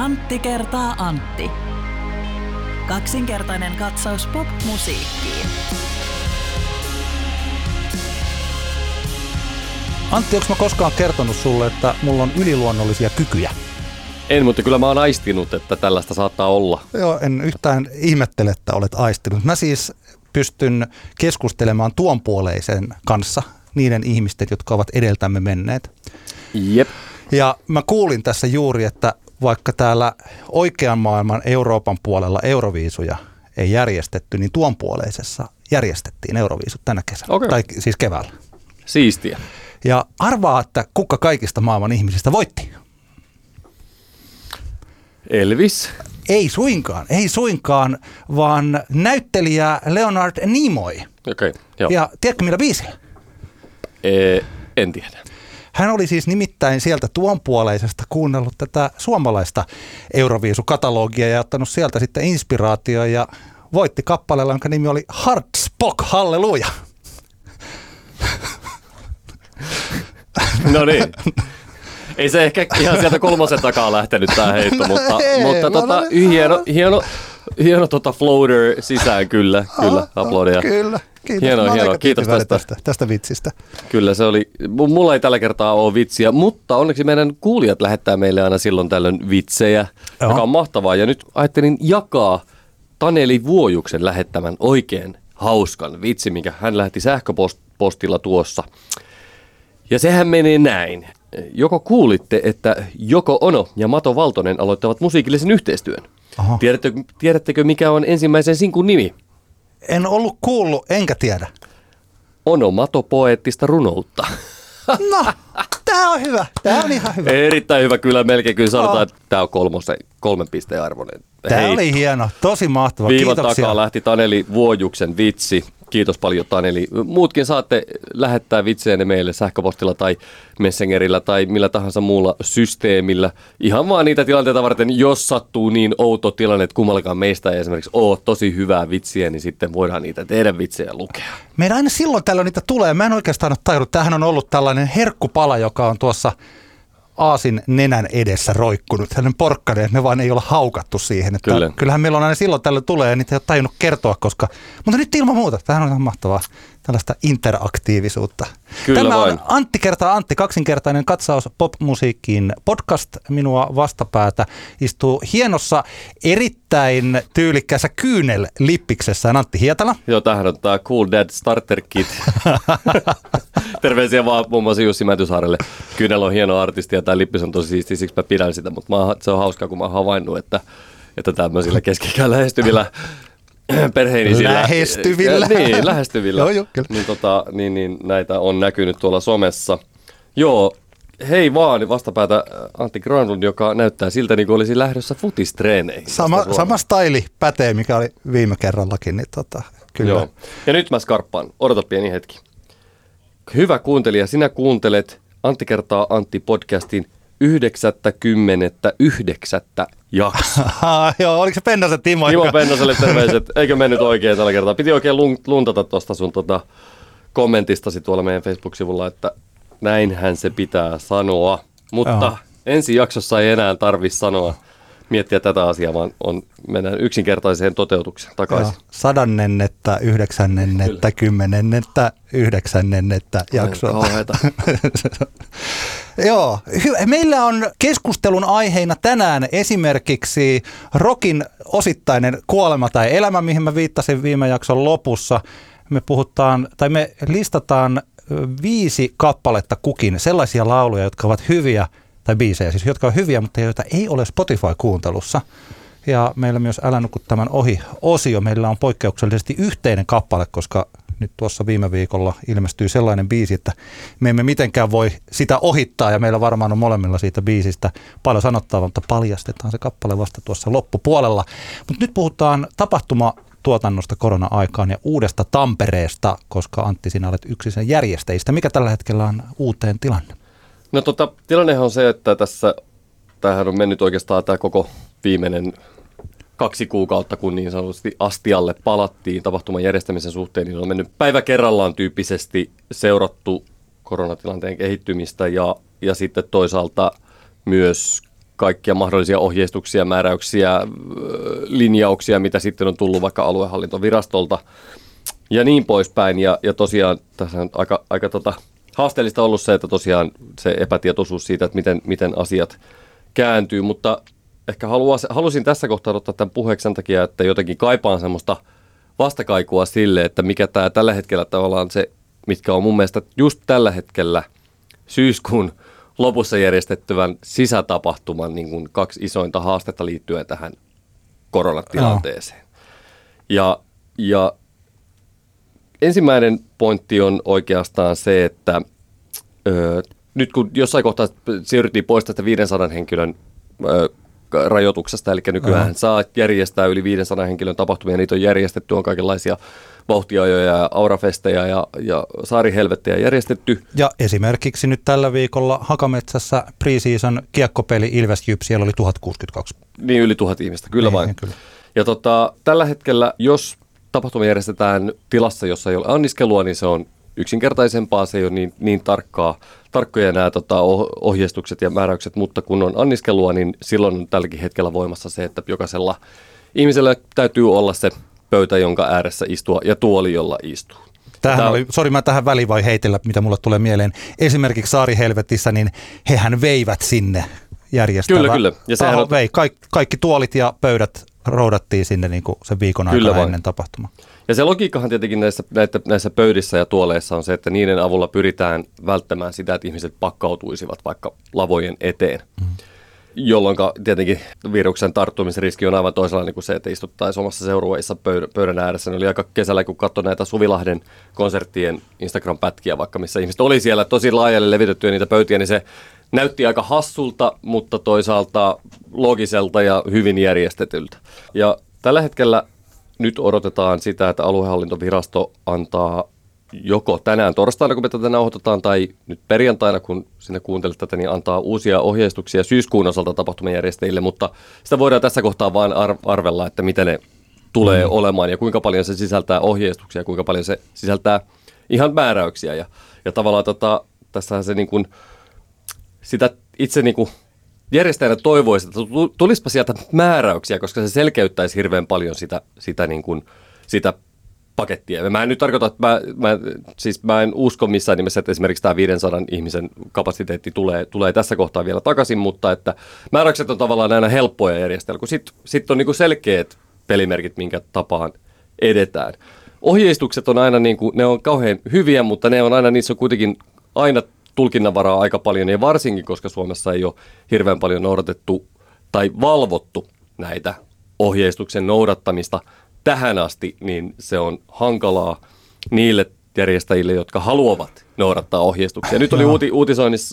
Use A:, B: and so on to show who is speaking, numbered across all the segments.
A: Antti kertaa Antti. Kaksinkertainen katsaus pop-musiikkiin.
B: Antti, onko mä koskaan kertonut sulle, että mulla on yliluonnollisia kykyjä?
C: En, mutta kyllä mä oon aistinut, että tällaista saattaa olla.
B: Joo, en yhtään ihmettele, että olet aistinut. Mä siis pystyn keskustelemaan tuonpuoleisen kanssa, niiden ihmisten, jotka ovat edeltämme menneet.
C: Jep.
B: Ja mä kuulin tässä juuri, että vaikka täällä oikean maailman Euroopan puolella Euroviisuja ei järjestetty, niin tuonpuoleisessa järjestettiin Euroviisut tänä kesänä,
C: Okei.
B: tai siis keväällä.
C: Siistiä.
B: Ja arvaa, että kuka kaikista maailman ihmisistä voitti.
C: Elvis.
B: Ei suinkaan, ei suinkaan, vaan näyttelijä Leonard Nimoy.
C: Okei, okay, joo.
B: Ja tiedätkö millä biisillä?
C: E, en tiedä.
B: Hän oli siis nimittäin sieltä tuonpuoleisesta kuunnellut tätä suomalaista Euroviisukatalogia ja ottanut sieltä sitten inspiraatio ja voitti kappaleella, jonka nimi oli Hardspock, halleluja.
C: No niin. Ei se ehkä ihan sieltä kolmosen takaa lähtenyt tämä heitto, mutta,
B: Ei,
C: mutta
B: no,
C: tota,
B: no,
C: hieno, hieno, hieno tota floater sisään kyllä, kyllä, aplodeja.
B: Kyllä, kiitos.
C: Hienoa,
B: Mä
C: hienoa. Kiitos tästä.
B: tästä, tästä vitsistä.
C: Kyllä se oli, mu- mulla ei tällä kertaa ole vitsiä, mutta onneksi meidän kuulijat lähettää meille aina silloin tällöin vitsejä,
B: Joo.
C: joka on mahtavaa. Ja nyt ajattelin jakaa Taneli Vuojuksen lähettämän oikein hauskan vitsi, mikä hän lähetti sähköpostilla tuossa. Ja sehän menee näin. Joko kuulitte, että Joko Ono ja Mato Valtonen aloittavat musiikillisen yhteistyön?
B: Aha.
C: Tiedättekö, tiedättekö, mikä on ensimmäisen sinkun nimi?
B: En ollut kuullut, enkä tiedä.
C: Ono Mato poeettista runoutta.
B: No, tää on hyvä. Tää on ihan hyvä.
C: Erittäin hyvä, kyllä melkein kyllä sanotaan,
B: Joo.
C: että tämä on kolmosen, kolmen pisteen arvoinen.
B: Tää
C: Hei,
B: oli hieno, tosi mahtava.
C: Viivan
B: Kiitoksia.
C: takaa lähti Taneli Vuojuksen vitsi. Kiitos paljon Taneli. Muutkin saatte lähettää vitseenne meille sähköpostilla tai Messengerillä tai millä tahansa muulla systeemillä. Ihan vaan niitä tilanteita varten, jos sattuu niin outo tilanne, että kummallakaan meistä ei esimerkiksi ole tosi hyvää vitsiä, niin sitten voidaan niitä teidän vitsejä lukea.
B: Meidän aina silloin tällöin niitä tulee. Mä en oikeastaan ole tajunnut. Tämähän on ollut tällainen herkkupala, joka on tuossa aasin nenän edessä roikkunut. Hänen porkkane, me vaan ei olla haukattu siihen. Että
C: Kyllä.
B: Kyllähän meillä on aina silloin tällöin tulee ja niitä ei ole tajunnut kertoa, koska... Mutta nyt ilman muuta, tämähän on ihan mahtavaa. Tällaista interaktiivisuutta.
C: Kyllä
B: Tämä
C: vain.
B: on Antti kertaa Antti, kaksinkertainen katsaus popmusiikkiin podcast. Minua vastapäätä istuu hienossa, erittäin tyylikkässä kyynel-lippiksessään Antti Hietala.
C: Joo, tämähän on tämä Cool Dad Starter Kit. Terveisiä vaan muun muassa Jussi Mätysaarelle. Kyynel on hieno artisti ja tämä lippis on tosi siisti, siksi mä pidän sitä, mutta mä, se on hauskaa, kun mä oon havainnut, että, että tämmöisillä keskikään lähestyvillä perheenisillä.
B: Lähestyvillä.
C: Niin, lähestyvillä.
B: Joo, joo, kyllä.
C: Niin, tota, niin, niin, näitä on näkynyt tuolla somessa. Joo, hei vaan vastapäätä äh, Antti Granlund, joka näyttää siltä, niin kuin olisi lähdössä futistreeneihin.
B: Sama, sama staili pätee, mikä oli viime kerrallakin, niin tota, kyllä.
C: Joo. Ja nyt mä skarppaan. Odota pieni hetki. Hyvä kuuntelija, sinä kuuntelet Antti kertaa Antti podcastin 99. jakso.
B: Joo, oliko se Pennasen Timo?
C: Timo Pennoselle terveiset. Eikö mennyt oikein tällä kertaa? Piti oikein lun- luntata tuosta sun tota kommentistasi tuolla meidän Facebook-sivulla, että näinhän se pitää sanoa. Mutta
B: Joo.
C: ensi jaksossa ei enää tarvi sanoa, miettiä tätä asiaa, vaan on, mennään yksinkertaiseen toteutukseen takaisin.
B: Joo, sadannennettä, yhdeksännennettä, kymmenennettä, yhdeksännennettä jaksoa. Joo, hy- meillä on keskustelun aiheina tänään esimerkiksi Rokin osittainen kuolema tai elämä, mihin mä viittasin viime jakson lopussa. Me puhutaan, tai me listataan viisi kappaletta kukin, sellaisia lauluja, jotka ovat hyviä, tai biisejä siis, jotka ovat hyviä, mutta joita ei ole Spotify-kuuntelussa. Ja meillä myös Älä nuku tämän ohi osio. Meillä on poikkeuksellisesti yhteinen kappale, koska nyt tuossa viime viikolla ilmestyi sellainen biisi, että me emme mitenkään voi sitä ohittaa ja meillä varmaan on molemmilla siitä biisistä paljon sanottavaa, mutta paljastetaan se kappale vasta tuossa loppupuolella. Mutta nyt puhutaan tapahtumatuotannosta korona-aikaan ja uudesta Tampereesta, koska Antti, sinä olet yksi sen järjestäjistä. Mikä tällä hetkellä on uuteen tilanne?
C: No tota, tilannehan on se, että tässä, tämähän on mennyt oikeastaan tämä koko viimeinen kaksi kuukautta, kun niin sanotusti astialle palattiin tapahtuman järjestämisen suhteen, niin on mennyt päivä kerrallaan tyyppisesti seurattu koronatilanteen kehittymistä ja, ja sitten toisaalta myös kaikkia mahdollisia ohjeistuksia, määräyksiä, linjauksia, mitä sitten on tullut vaikka aluehallintovirastolta ja niin poispäin. Ja, ja tosiaan tässä on aika, aika tota, haasteellista ollut se, että tosiaan se epätietoisuus siitä, että miten, miten asiat kääntyy, mutta ehkä haluas, halusin tässä kohtaa ottaa tämän puheeksi sen takia, että jotenkin kaipaan semmoista vastakaikua sille, että mikä tämä tällä hetkellä tavallaan se, mitkä on mun mielestä just tällä hetkellä syyskuun lopussa järjestettyvän sisätapahtuman niin kuin kaksi isointa haastetta liittyen tähän koronatilanteeseen. Ja, ja ensimmäinen pointti on oikeastaan se, että ö, nyt kun jossain kohtaa siirryttiin pois tästä 500 henkilön ö, rajoituksesta, eli nykyään uh-huh. saa järjestää yli 500 henkilön tapahtumia, niitä on järjestetty, on kaikenlaisia vauhtiajoja ja aurafestejä ja, ja saarihelvettejä järjestetty.
B: Ja esimerkiksi nyt tällä viikolla Hakametsässä preseason kiekkopeli Ilves Jyp, siellä oli 1062.
C: Niin, yli tuhat ihmistä, kyllä niin, vain. Kyllä. Ja tota, tällä hetkellä, jos tapahtuma järjestetään tilassa, jossa ei ole anniskelua, niin se on yksinkertaisempaa, se ei ole niin, niin tarkkaa, tarkkoja nämä tota, ohjeistukset ja määräykset, mutta kun on anniskelua, niin silloin on tälläkin hetkellä voimassa se, että jokaisella ihmisellä täytyy olla se pöytä, jonka ääressä istua ja tuoli, jolla istuu.
B: Tämähän Tämä... oli, sori mä tähän väliin vai heitellä, mitä mulle tulee mieleen. Esimerkiksi Saarihelvetissä, niin hehän veivät sinne järjestävä.
C: Kyllä, kyllä.
B: Ja sehän on... vei. Kaik, kaikki tuolit ja pöydät roudattiin sinne niin kuin sen viikon Kyllä aikana ennen tapahtumaa.
C: Ja se logiikkahan tietenkin näissä, näissä, näissä pöydissä ja tuoleissa on se, että niiden avulla pyritään välttämään sitä, että ihmiset pakkautuisivat vaikka lavojen eteen. Mm. Jolloin tietenkin viruksen tarttumisriski on aivan toisenlainen kuin se, että istuttaisiin omassa seurueissa pöydän ääressä. Ne oli aika kesällä, kun katsoin näitä Suvilahden konserttien Instagram-pätkiä, vaikka missä ihmiset oli siellä tosi laajalle levitettyä niitä pöytiä, niin se näytti aika hassulta, mutta toisaalta logiselta ja hyvin järjestetyltä. Ja tällä hetkellä nyt odotetaan sitä, että aluehallintovirasto antaa joko tänään torstaina, kun me tätä nauhoitetaan, tai nyt perjantaina, kun sinne kuuntelet tätä, niin antaa uusia ohjeistuksia syyskuun osalta tapahtumajärjestäjille, mutta sitä voidaan tässä kohtaa vain arvella, että miten ne tulee mm. olemaan ja kuinka paljon se sisältää ohjeistuksia, kuinka paljon se sisältää ihan määräyksiä. Ja, ja tavallaan tota, tässä se niin kuin, sitä itse niin kuin järjestäjänä toivoisi, että tulispa sieltä määräyksiä, koska se selkeyttäisi hirveän paljon sitä, sitä, niin kuin, sitä pakettia. Mä en nyt tarkoita, että mä, mä, siis mä en usko missään nimessä, että esimerkiksi tämä 500 ihmisen kapasiteetti tulee, tulee tässä kohtaa vielä takaisin, mutta että määräykset on tavallaan aina helppoja järjestellä, kun sitten sit on niin kuin selkeät pelimerkit, minkä tapaan edetään. Ohjeistukset on aina, niin kuin, ne on kauhean hyviä, mutta ne on aina, niissä on kuitenkin aina tulkinnanvaraa aika paljon, ja varsinkin, koska Suomessa ei ole hirveän paljon noudatettu tai valvottu näitä ohjeistuksen noudattamista tähän asti, niin se on hankalaa niille järjestäjille, jotka haluavat noudattaa ohjeistuksia. Nyt oli uuti,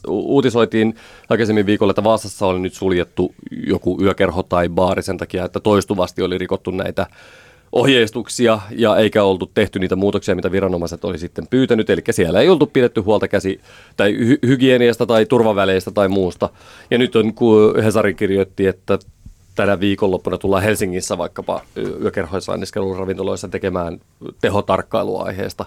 C: uutisoitiin aikaisemmin viikolla, että Vaasassa oli nyt suljettu joku yökerho tai baari sen takia, että toistuvasti oli rikottu näitä ohjeistuksia ja eikä oltu tehty niitä muutoksia, mitä viranomaiset oli sitten pyytänyt. Eli siellä ei oltu pidetty huolta käsi tai hy- hygieniasta tai turvaväleistä tai muusta. Ja nyt on, kun Hesari kirjoitti, että tänä viikonloppuna tullaan Helsingissä vaikkapa yökerhoissa anniskeluravintoloissa tekemään tehotarkkailua aiheesta.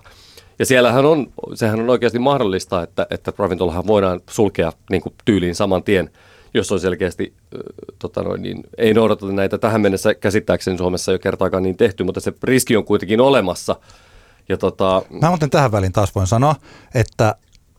C: Ja siellähän on, sehän on oikeasti mahdollista, että, että ravintolahan voidaan sulkea niin kuin tyyliin saman tien – jos on selkeästi tota noin, niin ei noudateta näitä tähän mennessä käsittääkseni Suomessa jo kertaakaan niin tehty, mutta se riski on kuitenkin olemassa. Ja tota...
B: Mä muuten tähän väliin taas voin sanoa, että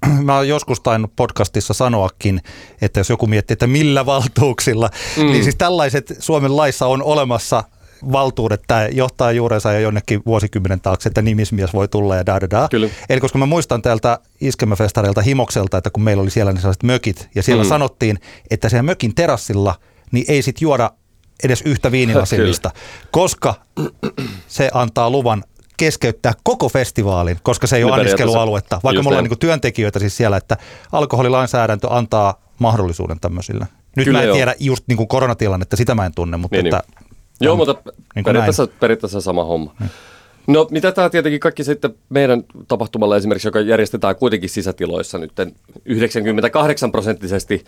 B: mä oon joskus tainnut podcastissa sanoakin, että jos joku miettii, että millä valtuuksilla, mm. niin siis tällaiset Suomen laissa on olemassa valtuudet, tämä johtaa juurensa jo jonnekin vuosikymmenen taakse, että nimismies voi tulla ja da, da, da.
C: Kyllä.
B: Eli koska mä muistan täältä iskemäfestareilta Himokselta, että kun meillä oli siellä ne sellaiset mökit, ja siellä mm. sanottiin, että siellä mökin terassilla niin ei sit juoda edes yhtä viinilasillista, koska se antaa luvan keskeyttää koko festivaalin, koska se ei ole anniskelualuetta, vaikka me ollaan niin työntekijöitä siis siellä, että alkoholilainsäädäntö antaa mahdollisuuden tämmöisille. Nyt Kyllä mä en joo. tiedä just niin kuin koronatilannetta, sitä mä en tunne, mutta niin, että niin.
C: Joo, mutta niin periaatteessa, periaatteessa sama homma. Hmm. No mitä tämä tietenkin kaikki sitten meidän tapahtumalla esimerkiksi, joka järjestetään kuitenkin sisätiloissa nyt 98 prosenttisesti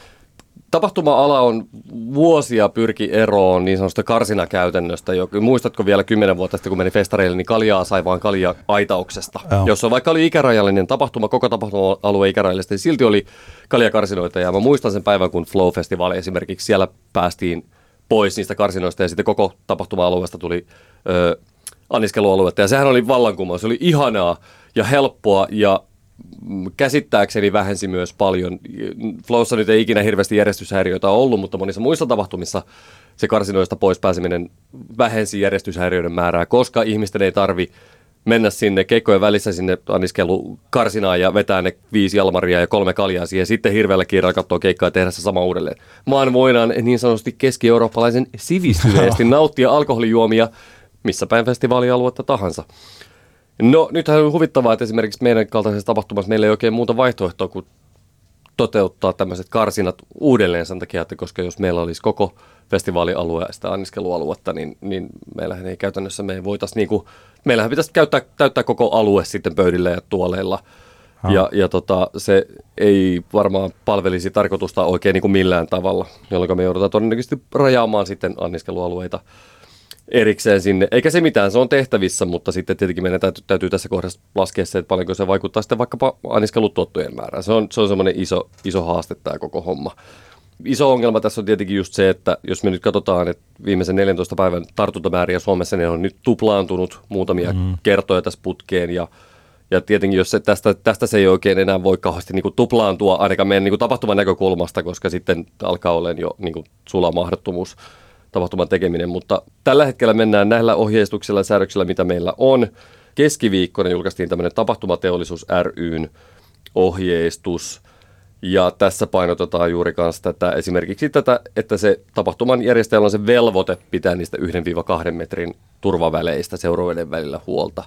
C: tapahtuma-ala on vuosia pyrki eroon niin sanotusta karsinakäytännöstä. Muistatko vielä kymmenen vuotta sitten, kun meni festareille, niin kaljaa sai vaan kalja aitauksesta. Jos on vaikka oli ikärajallinen tapahtuma, koko tapahtuma-alue ikärajallista, niin silti oli kaljakarsinoita. Ja mä muistan sen päivän, kun Flow-festivaali esimerkiksi siellä päästiin pois niistä karsinoista ja sitten koko tapahtuma-alueesta tuli ö, anniskelualuetta. Ja sehän oli vallankumous, se oli ihanaa ja helppoa ja käsittääkseni vähensi myös paljon. Flowssa nyt ei ikinä hirveästi järjestyshäiriöitä ollut, mutta monissa muissa tapahtumissa se karsinoista pois pääseminen vähensi järjestyshäiriöiden määrää, koska ihmisten ei tarvi mennä sinne keikkojen välissä sinne anniskelu karsinaan ja vetää ne viisi jalmaria ja kolme kaljaa siihen. Sitten hirveällä kiireellä katsoa keikkaa ja tehdä se sama uudelleen. Maan voidaan niin sanotusti keski-eurooppalaisen sivistyneesti nauttia alkoholijuomia missä päin festivaalialuetta tahansa. No nythän on huvittavaa, että esimerkiksi meidän kaltaisessa tapahtumassa meillä ei oikein muuta vaihtoehtoa kuin toteuttaa tämmöiset karsinat uudelleen sen takia, että koska jos meillä olisi koko festivaalialue ja sitä anniskelualuetta, niin, niin meillähän ei käytännössä me ei voitaisiin niinku, meillähän pitäisi käyttää, täyttää koko alue sitten pöydillä ja tuoleilla. Ja, ja tota, se ei varmaan palvelisi tarkoitusta oikein niin kuin millään tavalla, jolloin me joudutaan todennäköisesti rajaamaan sitten anniskelualueita erikseen sinne. Eikä se mitään, se on tehtävissä, mutta sitten tietenkin meidän täytyy, täytyy tässä kohdassa laskea se, että paljonko se vaikuttaa sitten vaikkapa anniskelutuottojen määrään. Se on, se on semmoinen iso, iso haaste tämä koko homma. Iso ongelma tässä on tietenkin just se, että jos me nyt katsotaan, että viimeisen 14 päivän tartuntamääriä Suomessa ne on nyt tuplaantunut muutamia mm. kertoja tässä putkeen ja ja tietenkin, jos se tästä, tästä se ei oikein enää voi kauheasti niin kuin tuplaantua, ainakaan meidän niin kuin tapahtuman näkökulmasta, koska sitten alkaa olla jo niin kuin sula mahdottomuus tapahtuman tekeminen, mutta tällä hetkellä mennään näillä ohjeistuksilla ja säädöksillä, mitä meillä on. Keskiviikkona julkaistiin tämmöinen tapahtumateollisuus ryn ohjeistus, ja tässä painotetaan juuri kanssa tätä, esimerkiksi tätä, että se tapahtuman järjestäjällä on se velvoite pitää niistä 1-2 metrin turvaväleistä seurueiden välillä huolta.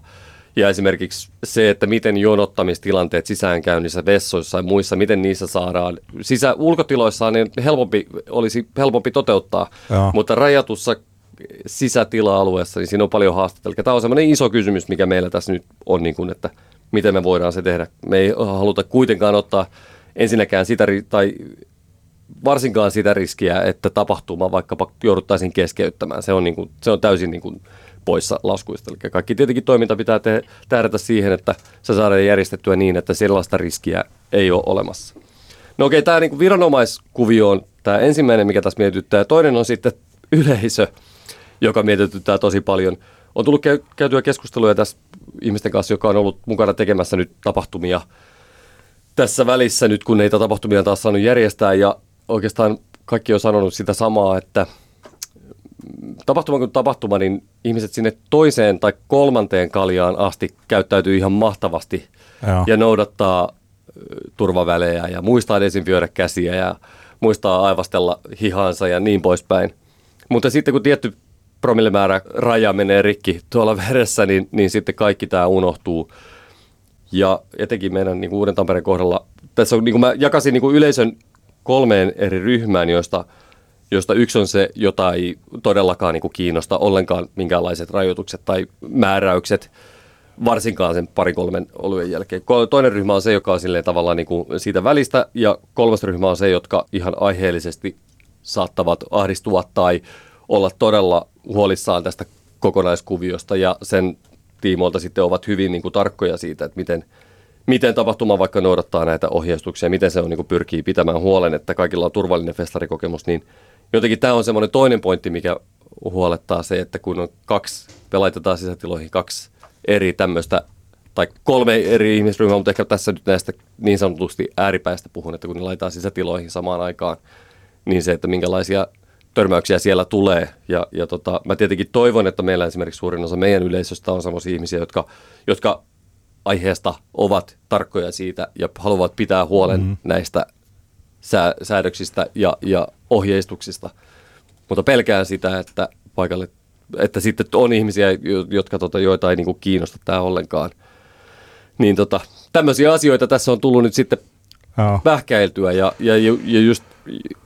C: Ja esimerkiksi se, että miten jonottamistilanteet sisäänkäynnissä, vessoissa ja muissa, miten niissä saadaan sisä, ulkotiloissa niin helpompi, olisi helpompi toteuttaa, Joo. mutta rajatussa sisätila-alueessa, niin siinä on paljon haastetta. Eli tämä on sellainen iso kysymys, mikä meillä tässä nyt on, niin kuin, että miten me voidaan se tehdä. Me ei haluta kuitenkaan ottaa ensinnäkään sitä, tai varsinkaan sitä riskiä, että tapahtuma vaikkapa jouduttaisiin keskeyttämään. Se on, niin kuin, se on täysin niin kuin poissa laskuista. Eli kaikki tietenkin toiminta pitää te- tähdätä siihen, että se saadaan järjestettyä niin, että sellaista riskiä ei ole olemassa. No okei, tämä niin viranomaiskuvio on tämä ensimmäinen, mikä tässä mietityttää. Toinen on sitten yleisö, joka mietityttää tosi paljon. On tullut käytyä keskusteluja tässä ihmisten kanssa, joka on ollut mukana tekemässä nyt tapahtumia tässä välissä nyt, kun niitä tapahtumia taas saanut järjestää. Ja oikeastaan kaikki on sanonut sitä samaa, että – tapahtuma kuin tapahtuma, niin ihmiset sinne toiseen tai kolmanteen kaljaan asti käyttäytyy ihan mahtavasti Joo. ja noudattaa turvavälejä ja muistaa desinfioida käsiä ja muistaa aivastella hihansa ja niin poispäin. Mutta sitten kun tietty promillemäärä raja menee rikki tuolla veressä, niin, niin sitten kaikki tämä unohtuu. Ja etenkin meidän niin kuin Uuden Tampereen kohdalla, tässä on, niin kuin mä jakasin niin kuin yleisön kolmeen eri ryhmään, joista – josta yksi on se, jota ei todellakaan niin kuin kiinnosta ollenkaan minkäänlaiset rajoitukset tai määräykset, varsinkaan sen pari kolmen oluen jälkeen. Toinen ryhmä on se, joka on silleen tavallaan niin kuin siitä välistä, ja kolmas ryhmä on se, jotka ihan aiheellisesti saattavat ahdistua tai olla todella huolissaan tästä kokonaiskuviosta, ja sen tiimoilta sitten ovat hyvin niin kuin tarkkoja siitä, että miten, miten tapahtuma vaikka noudattaa näitä ohjeistuksia, miten se on, niin kuin pyrkii pitämään huolen, että kaikilla on turvallinen festarikokemus, niin jotenkin tämä on semmoinen toinen pointti, mikä huolettaa se, että kun on kaksi, me laitetaan sisätiloihin kaksi eri tämmöistä, tai kolme eri ihmisryhmää, mutta ehkä tässä nyt näistä niin sanotusti ääripäistä puhun, että kun ne laitetaan sisätiloihin samaan aikaan, niin se, että minkälaisia törmäyksiä siellä tulee. Ja, ja tota, mä tietenkin toivon, että meillä esimerkiksi suurin osa meidän yleisöstä on sellaisia ihmisiä, jotka, jotka aiheesta ovat tarkkoja siitä ja haluavat pitää huolen mm-hmm. näistä sää, säädöksistä ja, ja ohjeistuksista. Mutta pelkään sitä, että paikalle, että sitten on ihmisiä, jotka, tota, joita ei niin kuin kiinnosta tämä ollenkaan. Niin tota, tämmöisiä asioita tässä on tullut nyt sitten Joo. vähkäiltyä ja, ja, ja just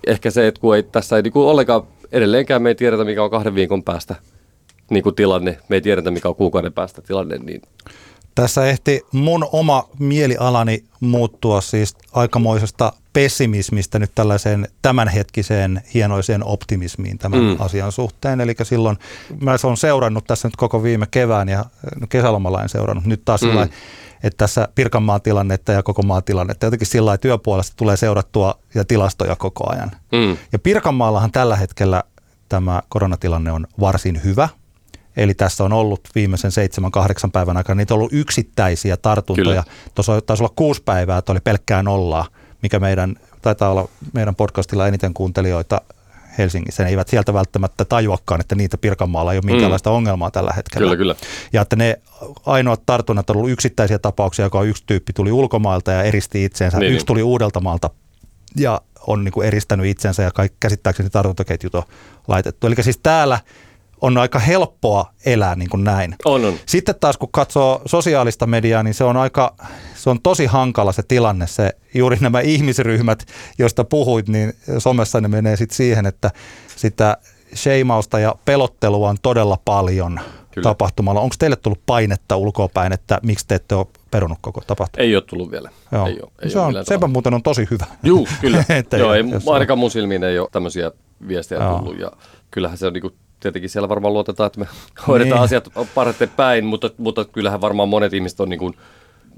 C: ehkä se, että kun ei, tässä ei niin kuin ollenkaan edelleenkään me ei tiedetä, mikä on kahden viikon päästä niin kuin tilanne, me ei tiedetä, mikä on kuukauden päästä tilanne, niin
B: tässä ehti mun oma mielialani muuttua siis aikamoisesta pessimismistä nyt tällaiseen tämänhetkiseen hienoiseen optimismiin tämän mm. asian suhteen. Eli silloin mä se on seurannut tässä nyt koko viime kevään ja kesälomalla en seurannut. Nyt taas mm. Että tässä Pirkanmaan tilannetta ja koko maan tilannetta jotenkin sillä työpuolesta tulee seurattua ja tilastoja koko ajan. Mm. Ja Pirkanmaallahan tällä hetkellä tämä koronatilanne on varsin hyvä. Eli tässä on ollut viimeisen seitsemän, kahdeksan päivän aikana, niitä on ollut yksittäisiä tartuntoja. Kyllä. Tuossa taisi olla kuusi päivää, että oli pelkkää nollaa mikä meidän, taitaa olla meidän podcastilla eniten kuuntelijoita Helsingissä. Ne eivät sieltä välttämättä tajuakaan, että niitä Pirkanmaalla ei ole minkäänlaista mm. ongelmaa tällä hetkellä.
C: Kyllä, kyllä.
B: Ja että ne ainoat tartunnat on ollut yksittäisiä tapauksia, joka yksi tyyppi tuli ulkomailta ja eristi itseensä. Niin, yksi niin. tuli Uudeltamaalta ja on niin kuin eristänyt itsensä ja kaikki, käsittääkseni tartuntaketjut on laitettu. Eli siis täällä on aika helppoa elää niin kuin näin.
C: On, on.
B: Sitten taas kun katsoo sosiaalista mediaa, niin se on aika, se on tosi hankala se tilanne. Se, juuri nämä ihmisryhmät, joista puhuit, niin somessa ne menee sitten siihen, että sitä sheimausta ja pelottelua on todella paljon Kyllä. tapahtumalla. Onko teille tullut painetta ulkoapäin, että miksi te ette ole perunut koko tapahtuma?
C: Ei ole tullut vielä.
B: Joo.
C: Ei ole, ei
B: se on, sepä muuten on tosi hyvä.
C: Juu, kyllä. Joo, ei, ainakaan mun silmiin ei ole tämmöisiä viestejä Joo. tullut. Ja kyllähän se on niin kuin tietenkin siellä varmaan luotetaan, että me hoidetaan niin. asiat parhaiten päin, mutta, mutta kyllähän varmaan monet ihmiset on niin kuin,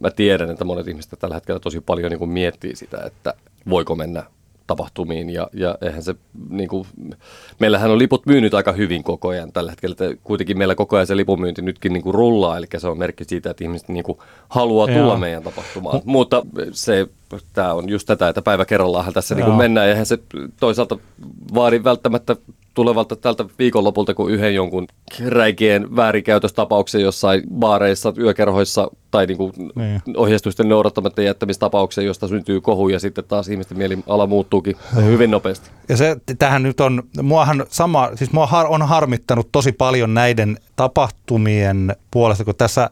C: mä tiedän, että monet ihmiset tällä hetkellä tosi paljon niin kuin miettii sitä, että voiko mennä tapahtumiin ja, ja eihän se, niin kuin, meillähän on liput myynyt aika hyvin koko ajan tällä hetkellä, että kuitenkin meillä koko ajan se lipumyynti nytkin niin kuin rullaa, eli se on merkki siitä, että ihmiset niin kuin haluaa tulla meidän tapahtumaan, M- mutta se, tämä on just tätä, että päivä kerrallaan tässä niin kuin mennään, ja eihän se toisaalta vaadi välttämättä tulevalta tältä viikonlopulta kuin yhden jonkun räikien väärinkäytöstapauksen jossain baareissa, yökerhoissa tai niin kuin niin. ohjeistusten noudattamatta jättämistapauksia, josta syntyy kohu ja sitten taas ihmisten mieliala muuttuukin hyvin nopeasti.
B: Ja se tähän nyt on, muahan sama, siis mua on harmittanut tosi paljon näiden tapahtumien puolesta, kun tässä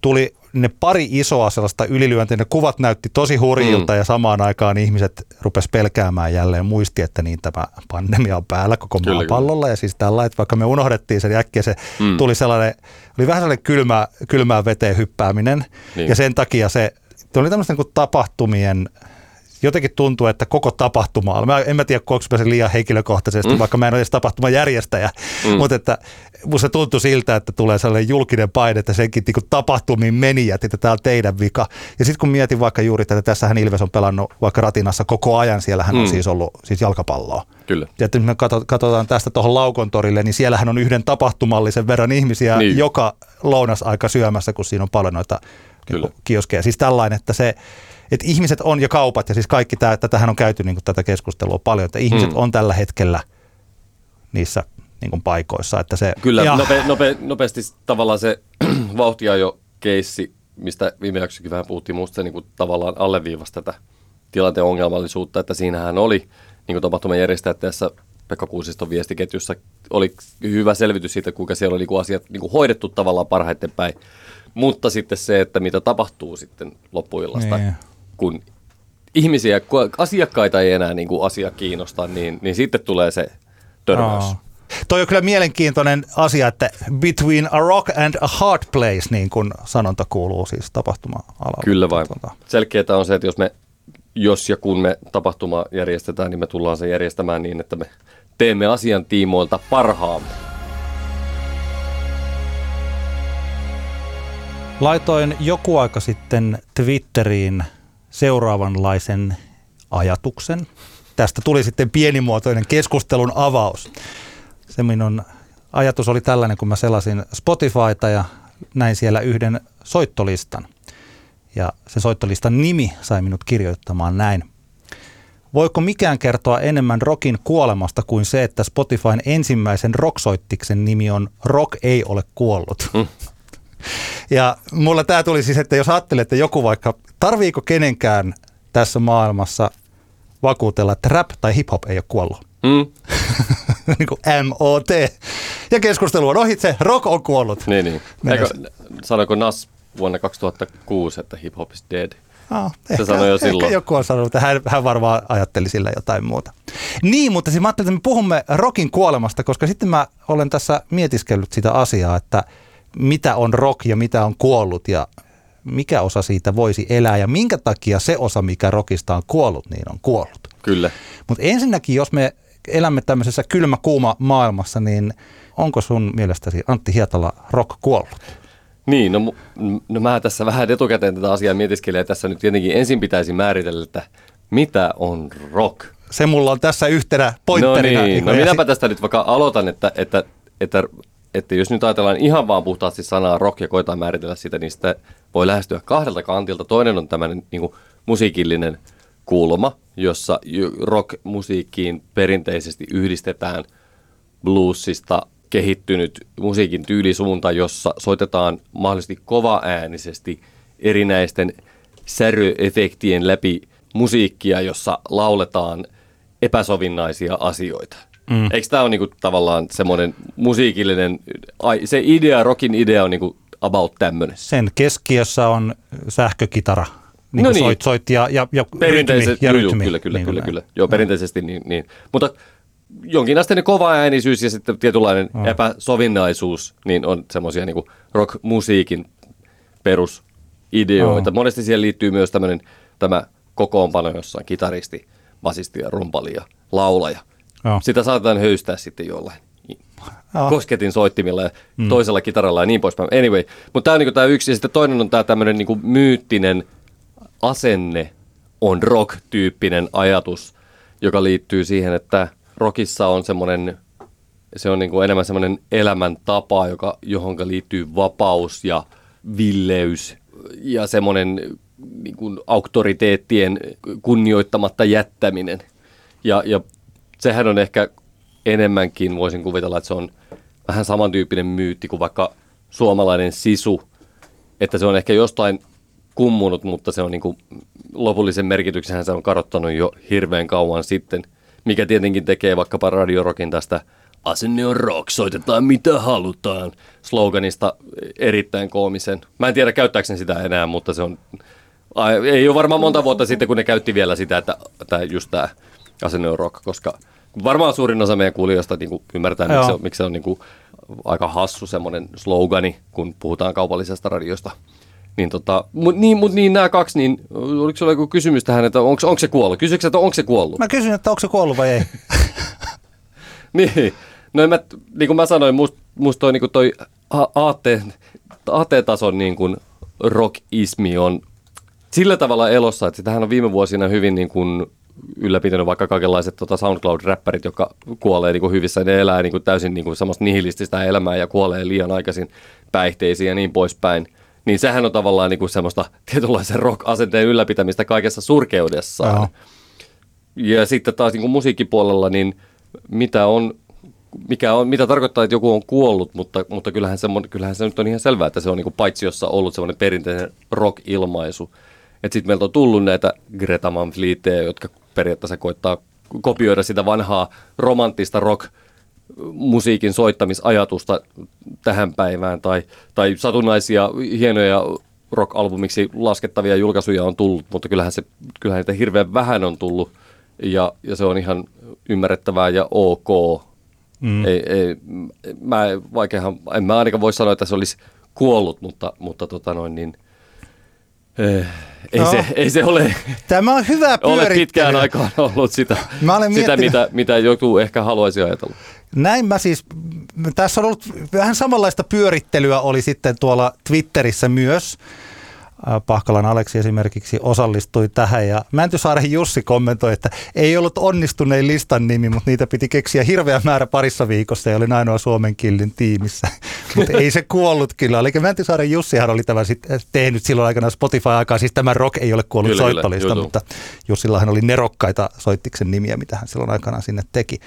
B: tuli ne pari isoa sellaista ylilyöntiä, ne kuvat näytti tosi hurjilta mm. ja samaan aikaan ihmiset rupes pelkäämään jälleen, muisti, että niin tämä pandemia on päällä koko kyllä, maapallolla ja siis tällä, että vaikka me unohdettiin sen äkkiä, se mm. tuli sellainen, oli vähän sellainen kylmä, kylmää veteen hyppääminen niin. ja sen takia se, oli tämmöisten niin tapahtumien jotenkin tuntuu, että koko tapahtuma, mä en mä tiedä, koonko sen liian henkilökohtaisesti, mm. vaikka mä en ole edes tapahtuman järjestäjä, mm. mutta että musta tuntui siltä, että tulee sellainen julkinen paine, että senkin niin tapahtumiin menijät, että tämä on teidän vika. Ja sitten kun mietin vaikka juuri tätä, tässähän Ilves on pelannut vaikka Ratinassa koko ajan, siellähän mm. on siis ollut siis jalkapalloa.
C: Kyllä.
B: Ja että me katsotaan tästä tuohon Laukontorille, niin siellähän on yhden tapahtumallisen verran ihmisiä niin. joka lounasaika syömässä, kun siinä on paljon noita Kyllä. kioskeja. Siis tällainen, että se, että ihmiset on ja kaupat ja siis kaikki tämä, että tähän on käyty niin kuin tätä keskustelua paljon, että ihmiset mm. on tällä hetkellä niissä niin kuin paikoissa. Että se,
C: Kyllä, ja... nope, nope, nopeasti tavallaan se vauhtiajo keissi, mistä viime jaksokin vähän puhuttiin, musta se niin kuin tavallaan alleviivasi tätä tilanteen ongelmallisuutta, että siinähän oli niin kuin tapahtuman järjestäjät tässä Pekka Kuusiston viestiketjussa oli hyvä selvitys siitä, kuinka siellä oli niin kuin asiat niin kuin hoidettu tavallaan parhaiten päin. Mutta sitten se, että mitä tapahtuu sitten loppuillasta, niin kun ihmisiä, kun asiakkaita ei enää niin kuin asia kiinnosta, niin, niin sitten tulee se törmäys. Oh.
B: Toi on kyllä mielenkiintoinen asia, että between a rock and a hard place, niin kuin sanonta kuuluu siis tapahtuma-alalla.
C: Kyllä vain. Tuota. Selkeää on se, että jos me jos ja kun me tapahtuma järjestetään, niin me tullaan se järjestämään niin, että me teemme asian tiimoilta parhaamme.
B: Laitoin joku aika sitten Twitteriin seuraavanlaisen ajatuksen. Tästä tuli sitten pienimuotoinen keskustelun avaus. Se minun ajatus oli tällainen, kun mä selasin Spotifyta ja näin siellä yhden soittolistan. Ja se soittolistan nimi sai minut kirjoittamaan näin. Voiko mikään kertoa enemmän rockin kuolemasta kuin se, että Spotifyn ensimmäisen rocksoittiksen nimi on Rock ei ole kuollut? Mm. Ja mulla tämä tuli siis, että jos ajattelee, että joku vaikka, tarviiko kenenkään tässä maailmassa vakuutella, että rap tai hip-hop ei ole kuollut? Mm. niin kuin MOT. Ja keskustelu on ohitse, rock on kuollut.
C: Niin, niin. Eikö, sanoiko Nas vuonna 2006, että hip-hop is dead?
B: Oh, se ehkä, sanoi jo silloin. Ehkä joku on sanonut, että hän, hän varmaan ajatteli sillä jotain muuta. Niin, mutta siis mä ajattelin, että me puhumme rockin kuolemasta, koska sitten mä olen tässä mietiskellyt sitä asiaa, että – mitä on rock ja mitä on kuollut. Ja mikä osa siitä voisi elää ja minkä takia se osa, mikä rockista on kuollut, niin on kuollut.
C: Kyllä.
B: Mutta ensinnäkin, jos me elämme tämmöisessä kylmä-kuuma maailmassa, niin onko sun mielestäsi Antti Hietala rock kuollut?
C: Niin, no, no mä tässä vähän etukäteen tätä asiaa mietiskelin ja tässä nyt tietenkin ensin pitäisi määritellä, että mitä on rock.
B: Se mulla on tässä yhtenä
C: No
B: pointterina.
C: niin, no minäpä tästä nyt vaikka aloitan, että, että, että, että jos nyt ajatellaan ihan vaan puhtaasti sanaa rock ja koetaan määritellä sitä, niin sitä voi lähestyä kahdelta kantilta. Toinen on tämmöinen niin kuin musiikillinen kulma, jossa rock-musiikkiin perinteisesti yhdistetään bluesista kehittynyt musiikin tyylisuunta, jossa soitetaan mahdollisesti kovaäänisesti erinäisten säryefektien läpi musiikkia, jossa lauletaan epäsovinnaisia asioita. Mm. Eikö tämä ole niinku tavallaan semmoinen musiikillinen, ai, se idea, rockin idea on niinku about tämmöinen?
B: Sen keskiössä on sähkökitara, niin
C: No niin.
B: soit, soit ja, ja, ja rytmi. Ja
C: juu, juu,
B: rytmi,
C: kyllä, kyllä,
B: niin
C: kyllä,
B: näin.
C: kyllä. Joo, perinteisesti niin, niin. Mutta jonkinasteinen kova äänisyys ja sitten tietynlainen
B: Oh.
C: epäsovinnaisuus, niin on semmoisia niin rock-musiikin perusideoita.
B: Oh.
C: Monesti siihen liittyy myös tämmöinen tämä kokoonpano, jossa on kitaristi, basisti ja rumpali ja laulaja.
B: Joo.
C: Sitä saatetaan höystää sitten jollain
B: Joo.
C: kosketin soittimilla ja mm. toisella kitaralla ja niin poispäin. Anyway, mutta tämä on niinku tämä yksi ja sitten toinen on tämä tämmöinen niinku myyttinen asenne on rock-tyyppinen ajatus, joka liittyy siihen, että rockissa on semmoinen, se on niinku enemmän semmoinen elämäntapa, joka, johon liittyy vapaus ja villeys ja semmoinen niin kuin auktoriteettien kunnioittamatta jättäminen. Ja, ja sehän on ehkä enemmänkin, voisin kuvitella, että se on vähän samantyyppinen myytti kuin vaikka suomalainen sisu, että se on ehkä jostain kummunut, mutta se on niin kuin, lopullisen merkityksenhän se on kadottanut jo hirveän kauan sitten, mikä tietenkin tekee vaikkapa radiorokin tästä asenne on rock, soitetaan mitä halutaan, sloganista erittäin koomisen. Mä en tiedä käyttääkö ne sitä enää, mutta se on, ei ole varmaan monta vuotta sitten, kun ne käytti vielä sitä, että, että just tämä on rock, koska varmaan suurin osa meidän kuulijoista niin kuin ymmärtää, miksi se, on- miksi se on niin kuin aika hassu semmoinen slogani, kun puhutaan kaupallisesta radiosta. Niin tota, mut niin, mut niin nämä kaksi, niin oliko sulla joku kysymys tähän, että onko, se kuollut? Kysytkö, että onko se kuollut?
B: Mä kysyn, että onko se kuollut vai ei.
C: Niin, no mä, niin kuin mä sanoin, musta must toi, niin kuin toi a- aatteen, aatteetason niin kuin rockismi on sillä tavalla elossa, että sitähän on viime vuosina hyvin niin kuin ylläpitänyt vaikka kaikenlaiset tota SoundCloud-räppärit, jotka kuolee niin kuin hyvissä, ne elää niin kuin täysin niin kuin semmoista nihilististä elämää ja kuolee liian aikaisin päihteisiin ja niin poispäin. Niin sehän on tavallaan niin kuin semmoista tietynlaisen rock-asenteen ylläpitämistä kaikessa surkeudessaan.
B: Joo.
C: Ja sitten taas niin kuin musiikkipuolella, niin mitä on, mikä on, mitä tarkoittaa, että joku on kuollut, mutta, mutta kyllähän, se, kyllähän se nyt on ihan selvää, että se on niin kuin paitsiossa ollut semmoinen perinteinen rock-ilmaisu. Että sitten meiltä on tullut näitä Greta Van jotka periaatteessa koittaa kopioida sitä vanhaa romanttista rock musiikin soittamisajatusta tähän päivään tai, tai satunnaisia hienoja rock-albumiksi laskettavia julkaisuja on tullut, mutta kyllähän, se, kyllähän niitä hirveän vähän on tullut ja, ja se on ihan ymmärrettävää ja ok. Mm. Ei, ei, mä, vaikeahan, en mä ainakaan voi sanoa, että se olisi kuollut, mutta, mutta tota noin niin, eh, ei,
B: No.
C: se, ei se ole,
B: Tämä on hyvä
C: ole pitkään aikaan ollut sitä,
B: Mä olen
C: sitä mitä, mitä joku ehkä haluaisi ajatella.
B: Näin mä siis, tässä on ollut vähän samanlaista pyörittelyä oli sitten tuolla Twitterissä myös. Ää, Pahkalan Aleksi esimerkiksi osallistui tähän ja Mäntysaaren Jussi kommentoi, että ei ollut onnistunein listan nimi, mutta niitä piti keksiä hirveä määrä parissa viikossa ja olin ainoa Suomen killin tiimissä. mutta ei se kuollut kyllä. Eli Mäntysaaren Jussihan oli tämä sit tehnyt silloin aikana Spotify-aikaa, siis tämä rock ei ole kuollut
C: Kyllä, kyllä,
B: soittolista,
C: juu.
B: mutta Jussillahan oli nerokkaita soittiksen nimiä, mitä hän silloin aikanaan sinne teki.